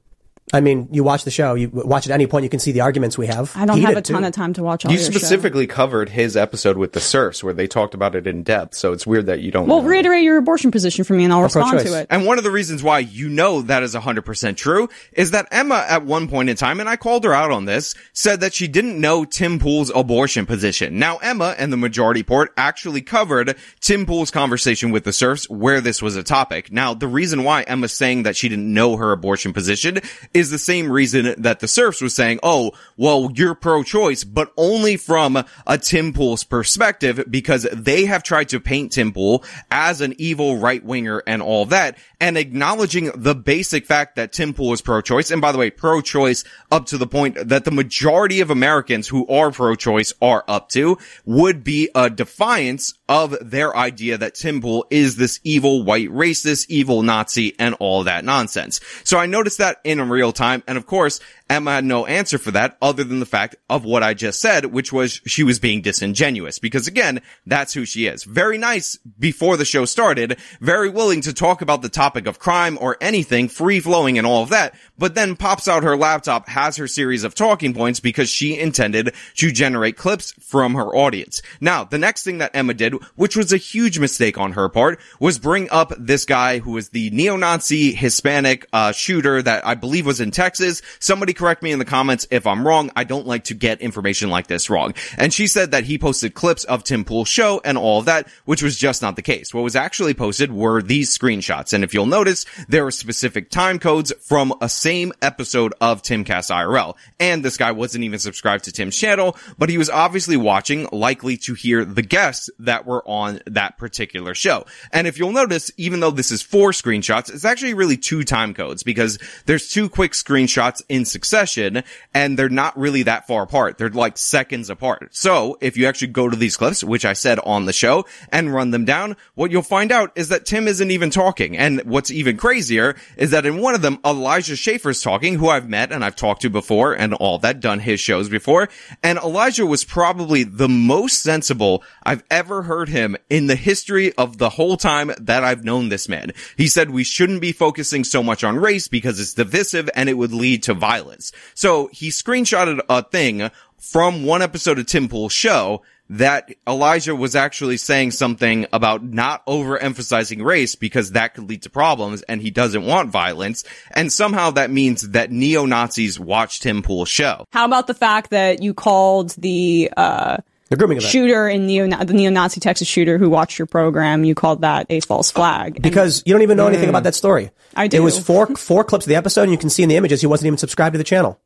I mean, you watch the show, you watch at any point, you can see the arguments we have. I don't Heated, have a ton too. of time to watch all You your specifically covered his episode with the serfs where they talked about it in depth. So it's weird that you don't. Well, know. reiterate your abortion position for me, and I'll respond pro-choice. to it. And one of the reasons why you know that is 100% true is that Emma at one point in time, and I called her out on this, said that she didn't know Tim Pool's abortion position. Now Emma and the Majority Report actually covered Tim Pool's conversation with the serfs where this was a topic. Now the reason why Emma's saying that she didn't know her abortion position is the same reason that the serfs was saying, oh, well, you're pro-choice, but only from a Tim Pool's perspective because they have tried to paint Tim Pool as an evil right-winger and all that and acknowledging the basic fact that Tim Pool is pro-choice. And by the way, pro-choice up to the point that the majority of Americans who are pro-choice are up to would be a defiance of their idea that Tim Pool is this evil white racist, evil Nazi, and all that nonsense. So I noticed that in real time. And of course, Emma had no answer for that other than the fact of what I just said, which was she was being disingenuous because again, that's who she is. Very nice before the show started, very willing to talk about the topic of crime or anything, free flowing and all of that, but then pops out her laptop, has her series of talking points because she intended to generate clips from her audience. Now, the next thing that Emma did, which was a huge mistake on her part, was bring up this guy who was the neo-Nazi Hispanic uh, shooter that I believe was in Texas. Somebody correct me in the comments if I'm wrong. I don't like to get information like this wrong. And she said that he posted clips of Tim Pool's show and all of that, which was just not the case. What was actually posted were these screenshots. And if you'll notice, there are specific time codes from a same episode of Timcast IRL. And this guy wasn't even subscribed to Tim's channel, but he was obviously watching, likely to hear the guests that were on that particular show. And if you'll notice, even though this is four screenshots, it's actually really two time codes because there's two quick screenshots in succession and they're not really that far apart. They're like seconds apart. So if you actually go to these clips, which I said on the show and run them down, what you'll find out is that Tim isn't even talking. And what's even crazier is that in one of them, Elijah Schaffer's talking, who I've met and I've talked to before and all that, done his shows before. And Elijah was probably the most sensible I've ever heard him in the history of the whole time that I've known this man. He said we shouldn't be focusing so much on race because it's divisive and it would lead to violence. So he screenshotted a thing from one episode of Tim Pool's show that Elijah was actually saying something about not overemphasizing race because that could lead to problems and he doesn't want violence. And somehow that means that neo-Nazis watched Tim Pool's show. How about the fact that you called the uh, the grooming event. shooter in neo the neo-Nazi Texas shooter who watched your program? You called that a false flag. Because you don't even know anything Mm. about that story. I do. It was four four clips of the episode, and you can see in the images he wasn't even subscribed to the channel.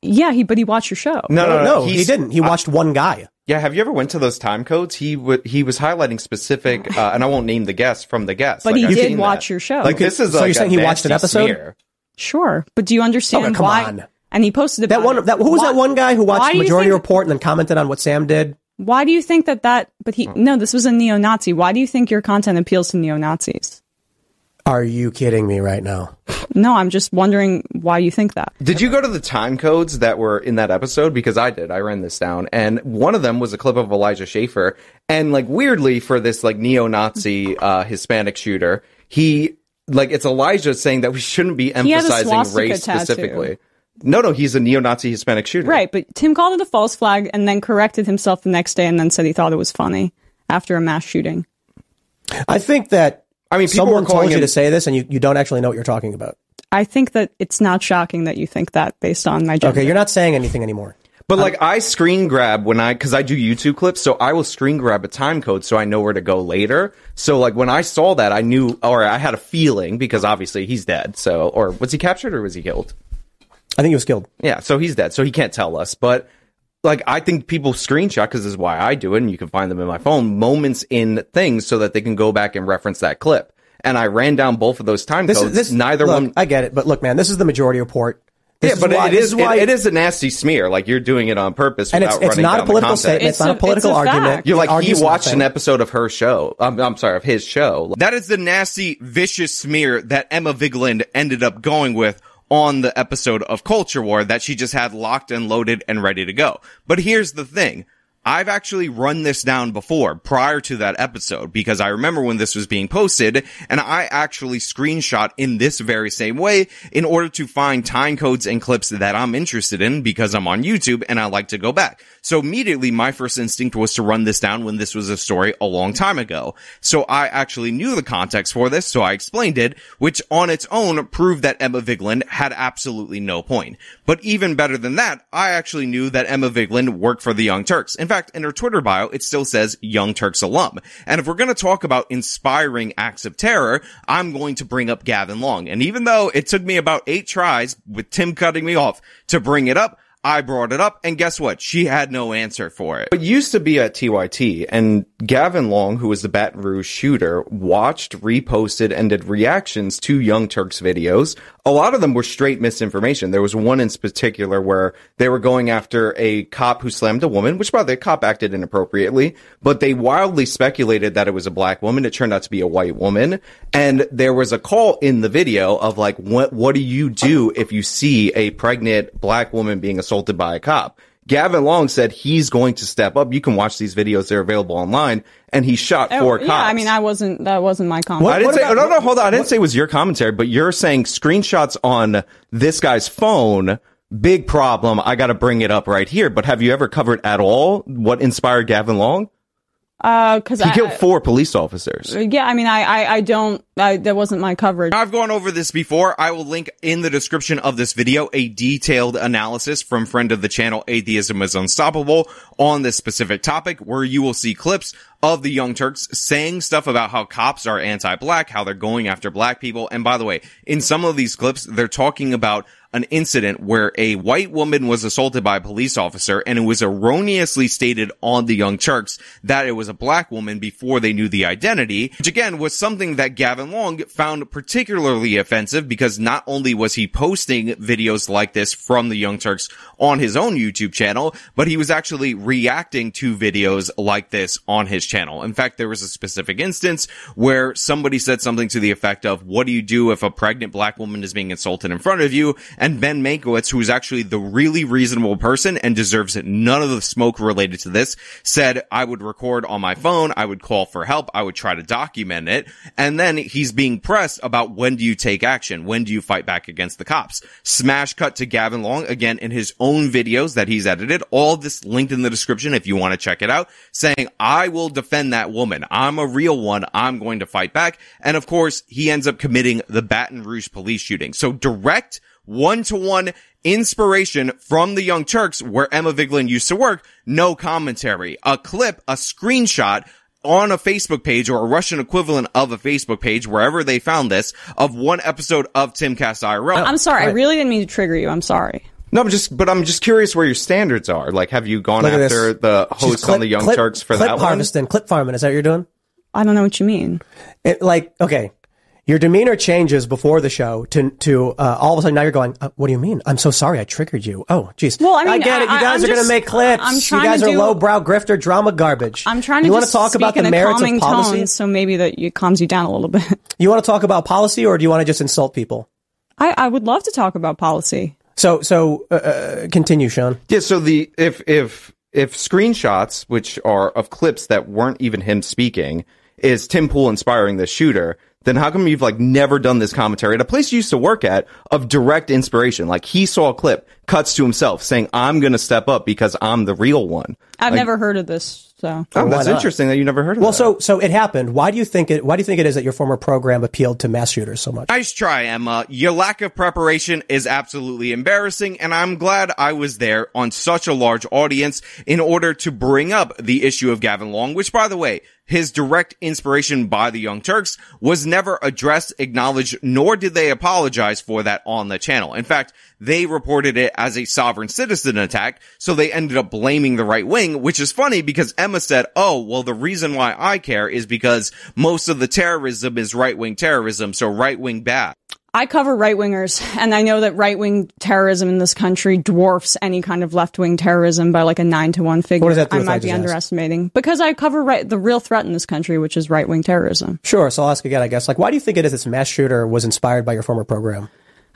yeah, he but he watched your show. No, no, no, no, he didn't. He watched one guy. Yeah, have you ever went to those time codes? He would he was highlighting specific, uh, and I won't name the guest from the guest. But Like, he I've did watch that. your show. Like this is So like you're saying a he watched an episode? smear. Sure, but do you understand Okay, come why? on. And he posted about That one. That who was Why- that one guy who watched do Majority think- Report and then commented on what Sam did? Why do you think that that? But he no, this was a neo-Nazi. Why do you think your content appeals to neo-Nazis? Are you kidding me right now? No, I'm just wondering why you think that. Did you go to the time codes that were in that episode? Because I did. I ran this down, and one of them was a clip of Elijah Schaffer, and like weirdly for this like neo-Nazi uh, Hispanic shooter, he like it's Elijah saying that we shouldn't be He had a emphasizing race tattoo. specifically. No, no, he's a neo-Nazi Hispanic shooter. Right, but Tim called it a false flag and then corrected himself the next day and then said he thought it was funny after a mass shooting. I think that I mean, people someone told you him- to say this, and you, you don't actually know what you're talking about. I think that it's not shocking that you think that based on my gender. Okay, you're not saying anything anymore. But like I screen grab when I because I do YouTube clips, so I will screen grab a time code so I know where to go later. So like when I saw that, I knew or I had a feeling because obviously he's dead. So or was he captured or was he killed? I think he was killed. Yeah, so he's dead, so he can't tell us. But like I think people screenshot because this is why I do it, and you can find them in my phone. Moments in things so that they can go back and reference that clip. And I ran down both of those time This codes. is this. Neither look, one. I get it, but look, man, this is the Majority Report. This yeah, but why, it this is, why it, it is a nasty smear. Like you're doing it on purpose, And it's- without it's running not a down the political content. statement. It's not a political a argument. fact. You're like he watched an episode of her show. Um, I'm sorry, of his show. That is the nasty, vicious smear that Emma Vigeland ended up going with on the episode of Culture War that she just had locked and loaded and ready to go. But here's the thing. I've actually run this down before prior to that episode because I remember when this was being posted and I actually screenshot in this very same way in order to find time codes and clips that I'm interested in because I'm on YouTube and I like to go back. So immediately my first instinct was to run this down when this was a story a long time ago. So I actually knew the context for this, so I explained it, which on its own proved that Emma Vigeland had absolutely no point. But even better than that, I actually knew that Emma Vigeland worked for the Young Turks. In fact, in her Twitter bio, it still says Young Turks alum. And if we're going to talk about inspiring acts of terror, I'm going to bring up Gavin Long. And even though it took me about eight tries with Tim cutting me off to bring it up, I brought it up, and guess what? She had no answer for it. It used to be at TYT, and Gavin Long, who was the Baton Rouge shooter, watched, reposted, and did reactions to Young Turks videos. A lot of them were straight misinformation. There was one in particular where they were going after a cop who slammed a woman, which by the cop acted inappropriately, but they wildly speculated that it was a black woman. It turned out to be a white woman. And there was a call in the video of like, what, what do you do if you see a pregnant black woman being assaulted by a cop? Gavin Long said he's going to step up. You can watch these videos; they're available online. And he shot Oh, four yeah, cops. I mean, I wasn't. That wasn't my comment. I didn't say. no, no, hold on. I didn't say it was your commentary, but you're saying screenshots on this guy's phone. Big problem. I got to bring it up right here. But have you ever covered at all what inspired Gavin Long? Uh, because He I, killed four police officers. yeah, I mean, I, I, I don't. I, that wasn't my coverage. I've gone over this before. I will link in the description of this video a detailed analysis from friend of the channel Atheism is Unstoppable on this specific topic where you will see clips of the Young Turks saying stuff about how cops are anti-black, how they're going after black people. And by the way, in some of these clips, they're talking about an incident where a white woman was assaulted by a police officer and it was erroneously stated on the Young Turks that it was a black woman before they knew the identity, which again was something that Gavin Long found particularly offensive because not only was he posting videos like this from the Young Turks on his own YouTube channel, but he was actually reacting to videos like this on his channel. In fact, there was a specific instance where somebody said something to the effect of, what do you do if a pregnant black woman is being insulted in front of you? And Ben Mankiewicz, who is actually the really reasonable person and deserves none of the smoke related to this, said, I would record on my phone. I would call for help. I would try to document it. And then he's being pressed about when do you take action? When do you fight back against the cops? Smash cut to Gavin Long again in his own videos that he's edited. All this linked in the description if you want to check it out saying, I will defend that woman. I'm a real one. I'm going to fight back. And of course, he ends up committing the Baton Rouge police shooting. So direct one to one inspiration from the Young Turks where Emma Vigeland used to work. No commentary, a clip, a screenshot on a Facebook page or a Russian equivalent of a Facebook page, wherever they found this, of one episode of Timcast IRL. I'm sorry. I really didn't mean to trigger you. I'm sorry. No, I'm just, but I'm just curious where your standards are. Like, have you gone Look after this. the She's host clip- on the Young clip- Turks for clip that one? harvesting, clip farming. Is that what you're doing? I don't know what you mean. It, like, okay, your demeanor changes before the show to to uh, all of a sudden now you're going. Uh, what do you mean? I'm so sorry, I triggered you. Oh, jeez. Well, I mean, get it. You guys I'm are going to make clips. I'm you guys to are do- lowbrow grifter drama garbage. I'm trying to You just want to talk speak about in the a merits calming of policy? tone, so maybe that it calms you down a little bit. <laughs> You want to talk about policy, or do you want to just insult people? I, I would love to talk about policy. So, so uh, uh, continue, Sean. Yeah. So the if if if screenshots, which are of clips that weren't even him speaking, is Tim Pool inspiring the shooter, then how come you've like never done this commentary at a place you used to work at of direct inspiration? Like he saw a clip, cuts to himself saying, "I'm going to step up because I'm the real one." I've Like, never heard of this, so Oh, that's not? interesting that you never heard of it. Well, that. so so it happened. Why do you think it? Why do you think it is that your former program appealed to mass shooters so much? Nice try, Emma. Your lack of preparation is absolutely embarrassing, and I'm glad I was there on such a large audience in order to bring up the issue of Gavin Long, which by the way, his direct inspiration by the Young Turks was never addressed, acknowledged, nor did they apologize for that on the channel. In fact, they reported it as a sovereign citizen attack, so they ended up blaming the right wing, which is funny because Emma said, oh, well, the reason why I care is because most of the terrorism is right wing terrorism, so right wing bad. I cover right wingers, and I know that right wing terrorism in this country dwarfs any kind of left wing terrorism by like a nine to one figure. What does that do I with I might be just asked? underestimating because I cover right, the real threat in this country, which is right wing terrorism. Sure. So I'll ask again. I guess. Like, why do you think it is this mass shooter was inspired by your former program?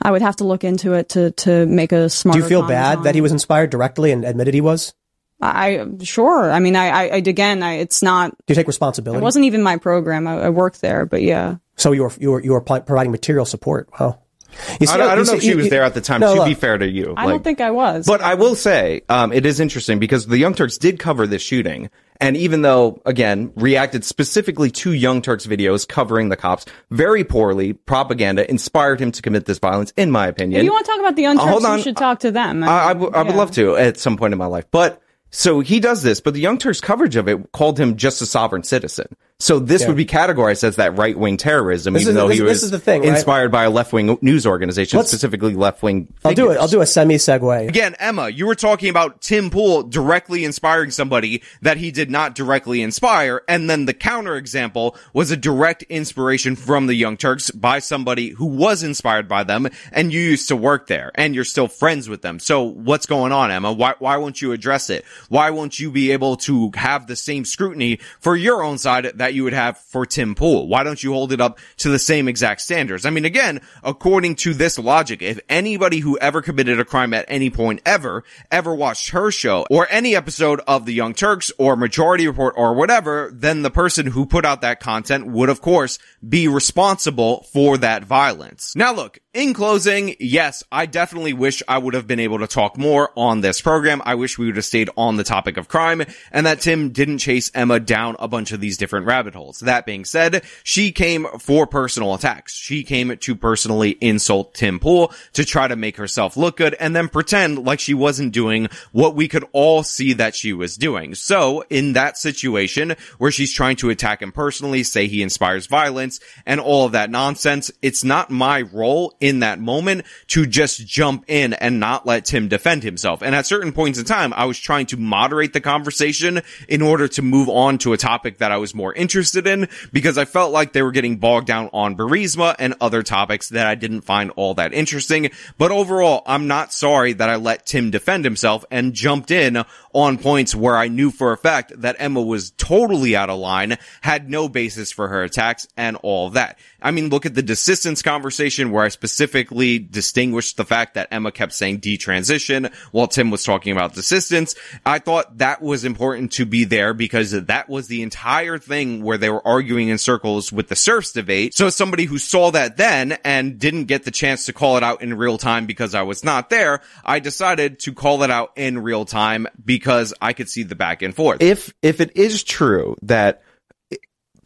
I would have to look into it to to make a smart. Do you feel bad that he was inspired directly and admitted he was? I sure. I mean, I, I, I again, I, it's not. Do you take responsibility? It wasn't even my program. I, I worked there, but yeah. So you were you were you were providing material support. Wow. See, I, don't, I don't know see, if she you, was there at the time. No, to look, be fair to you, I like, don't think I was. But I will say, um, it is interesting because the Young Turks did cover this shooting, and even though, again, reacted specifically to Young Turks videos covering the cops very poorly, propaganda inspired him to commit this violence. In my opinion, if you want to talk about the Young Turks, uh, you should talk to them. I, I, w- I would love to at some point in my life, but. So he does this, but the Young Turks coverage of it called him just a sovereign citizen. So this yeah. would be categorized as that right wing terrorism, this even is, though this, he was the thing, inspired right? by a left wing news organization, Let's, specifically left wing. I'll do it. I'll do a semi segue. Again, Emma, you were talking about Tim Pool directly inspiring somebody that he did not directly inspire, and then the counter example was a direct inspiration from the Young Turks by somebody who was inspired by them, and you used to work there, and you're still friends with them. So what's going on, Emma? Why why won't you address it? Why won't you be able to have the same scrutiny for your own side that that you would have for Tim Pool? Why don't you hold it up to the same exact standards? I mean, again, according to this logic, if anybody who ever committed a crime at any point ever, ever watched her show or any episode of the Young Turks or Majority Report or whatever, then the person who put out that content would of course be responsible for that violence. Now look, in closing, yes, I definitely wish I would have been able to talk more on this program. I wish we would have stayed on the topic of crime and that Tim didn't chase Emma down a bunch of these different rabbit holes. That being said, she came for personal attacks. She came to personally insult Tim Pool to try to make herself look good and then pretend like she wasn't doing what we could all see that she was doing. So in that situation where she's trying to attack him personally, say he inspires violence and all of that nonsense, it's not my role in that moment to just jump in and not let Tim defend himself. And at certain points in time, I was trying to moderate the conversation in order to move on to a topic that I was more interested in because I felt like they were getting bogged down on Burisma and other topics that I didn't find all that interesting. But overall, I'm not sorry that I let Tim defend himself and jumped in on points where I knew for a fact that Emma was totally out of line, had no basis for her attacks and all that. I mean, look at the desistance conversation where I specifically distinguished the fact that Emma kept saying detransition while Tim was talking about desistance. I thought that was important to be there because that was the entire thing where they were arguing in circles with the serfs debate. So somebody who saw that then and didn't get the chance to call it out in real time because I was not there, I decided to call it out in real time because I could see the back and forth. If, if it is true that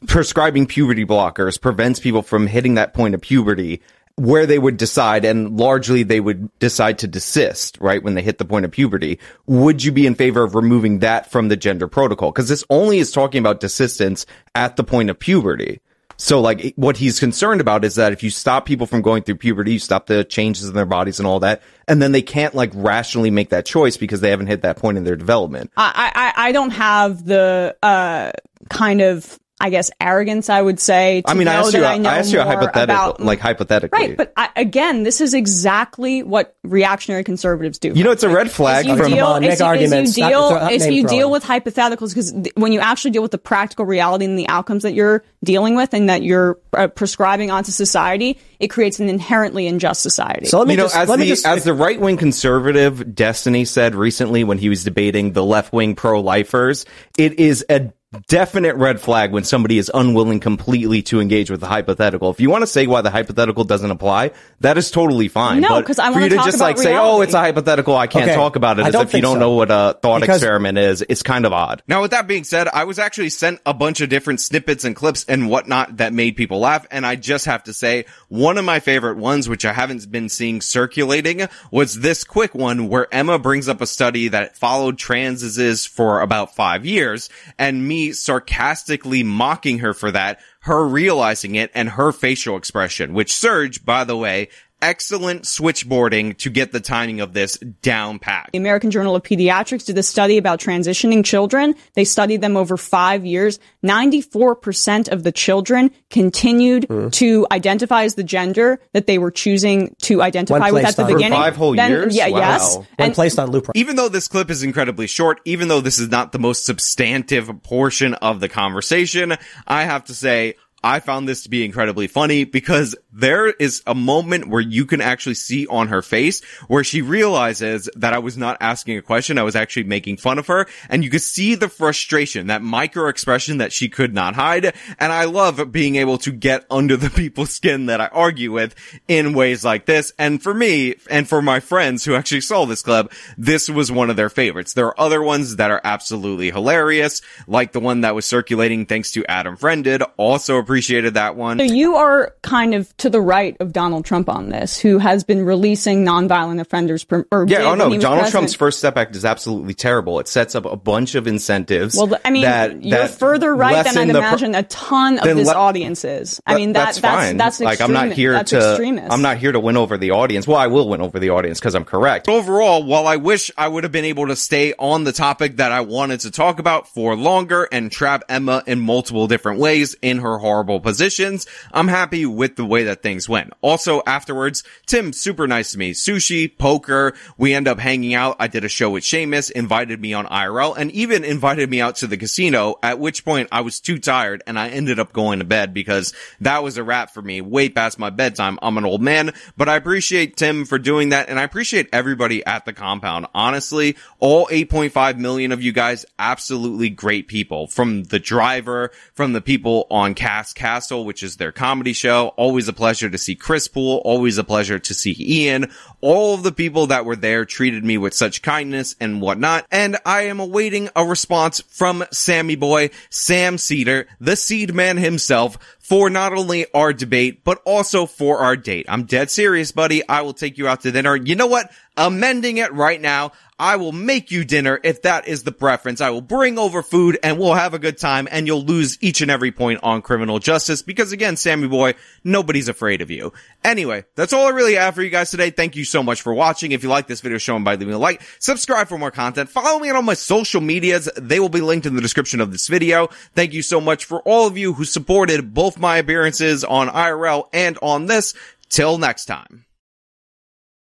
prescribing puberty blockers prevents people from hitting that point of puberty where they would decide and largely they would decide to desist, right? When they hit the point of puberty. Would you be in favor of removing that from the gender protocol? Cause this only is talking about desistance at the point of puberty. So like what he's concerned about is that if you stop people from going through puberty, you stop the changes in their bodies and all that, and then they can't like rationally make that choice because they haven't hit that point in their development. I I, I don't have the uh kind of I guess arrogance, I would say. I mean, I asked you, I, I asked you a hypothetical, about, like hypothetically, right? But I, again, this is exactly what reactionary conservatives do. You know, it's a red flag from deal, on, make arguments. you deal, if you deal with hypotheticals, because th- when you actually deal with the practical reality and the outcomes that you're dealing with and that you're uh, prescribing onto society, it creates an inherently unjust society. So let me you know, just, as the, just, as the right wing conservative Destiny said recently when he was debating the left wing pro lifers, it is a definite red flag when somebody is unwilling completely to engage with the hypothetical. If you want to say why the hypothetical doesn't apply, that is totally fine. No, because I want to you to just like reality. say, "Oh, it's a hypothetical. I can't okay. talk about it," as if you don't so. know what a thought because experiment is. It's kind of odd. Now, with that being said, I was actually sent a bunch of different snippets and clips and whatnot that made people laugh, and I just have to say, one of my favorite ones, which I haven't been seeing circulating, was this quick one where Emma brings up a study that followed transes for about five years, and me sarcastically mocking her for that, her realizing it and her facial expression, which Serge, by the way, excellent switchboarding to get the timing of this down pat. The American Journal of Pediatrics did a study about transitioning children. They studied them over five years. 94% of the children continued mm. to identify as the gender that they were choosing to identify with at the beginning. five whole then, years? Yeah, wow. yes. When and placed on Lupron. Even though this clip is incredibly short, even though this is not the most substantive portion of the conversation, I have to say, I found this to be incredibly funny because there is a moment where you can actually see on her face where she realizes that I was not asking a question. I was actually making fun of her. And you could see the frustration, that micro expression that she could not hide. And I love being able to get under the people's skin that I argue with in ways like this. And for me, and for my friends who actually saw this clip, this was one of their favorites. There are other ones that are absolutely hilarious, like the one that was circulating thanks to Adam Friedland. Also appreciated that one. So you are kind of to the right of Donald Trump on this, who has been releasing nonviolent offenders. Per, or yeah, oh no, Donald president. Trump's First Step Act is absolutely terrible. It sets up a bunch of incentives. Well, I mean, that, you're that further right than I'd imagine a ton of this le- audience is. I mean, that, that's fine. That's, that's like I'm not here to. Extremist. I'm not here to win over the audience. Well, I will win over the audience because I'm correct. Overall, while I wish I would have been able to stay on the topic that I wanted to talk about for longer and trap Emma in multiple different ways in her horrible positions, I'm happy with the way that things went. Also, afterwards, Tim, super nice to me. Sushi, poker, we end up hanging out. I did a show with Seamus, invited me on IRL, and even invited me out to the casino, at which point I was too tired and I ended up going to bed because that was a wrap for me way past my bedtime. I'm an old man, but I appreciate Tim for doing that and I appreciate everybody at the compound. Honestly, all 8.5 million of you guys, absolutely great people from the driver, from the people on Cast Castle, which is their comedy show. Always a pleasure to see Chris Poole. Always a pleasure to see Ian. All of the people that were there treated me with such kindness and whatnot. And I am awaiting a response from Sammy Boy, Sam Seder, the seed man himself, for not only our debate, but also for our date. I'm dead serious, buddy. I will take you out to dinner. You know what? Amending it right now. I will make you dinner if that is the preference. I will bring over food and we'll have a good time and you'll lose each and every point on criminal justice because again, Sammy boy, nobody's afraid of you. Anyway, that's all I really have for you guys today. Thank you so much for watching. If you like this video, show them by leaving a like, subscribe for more content, follow me on all my social medias. They will be linked in the description of this video. Thank you so much for all of you who supported both my appearances on IRL and on this. Till next time.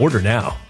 Order now.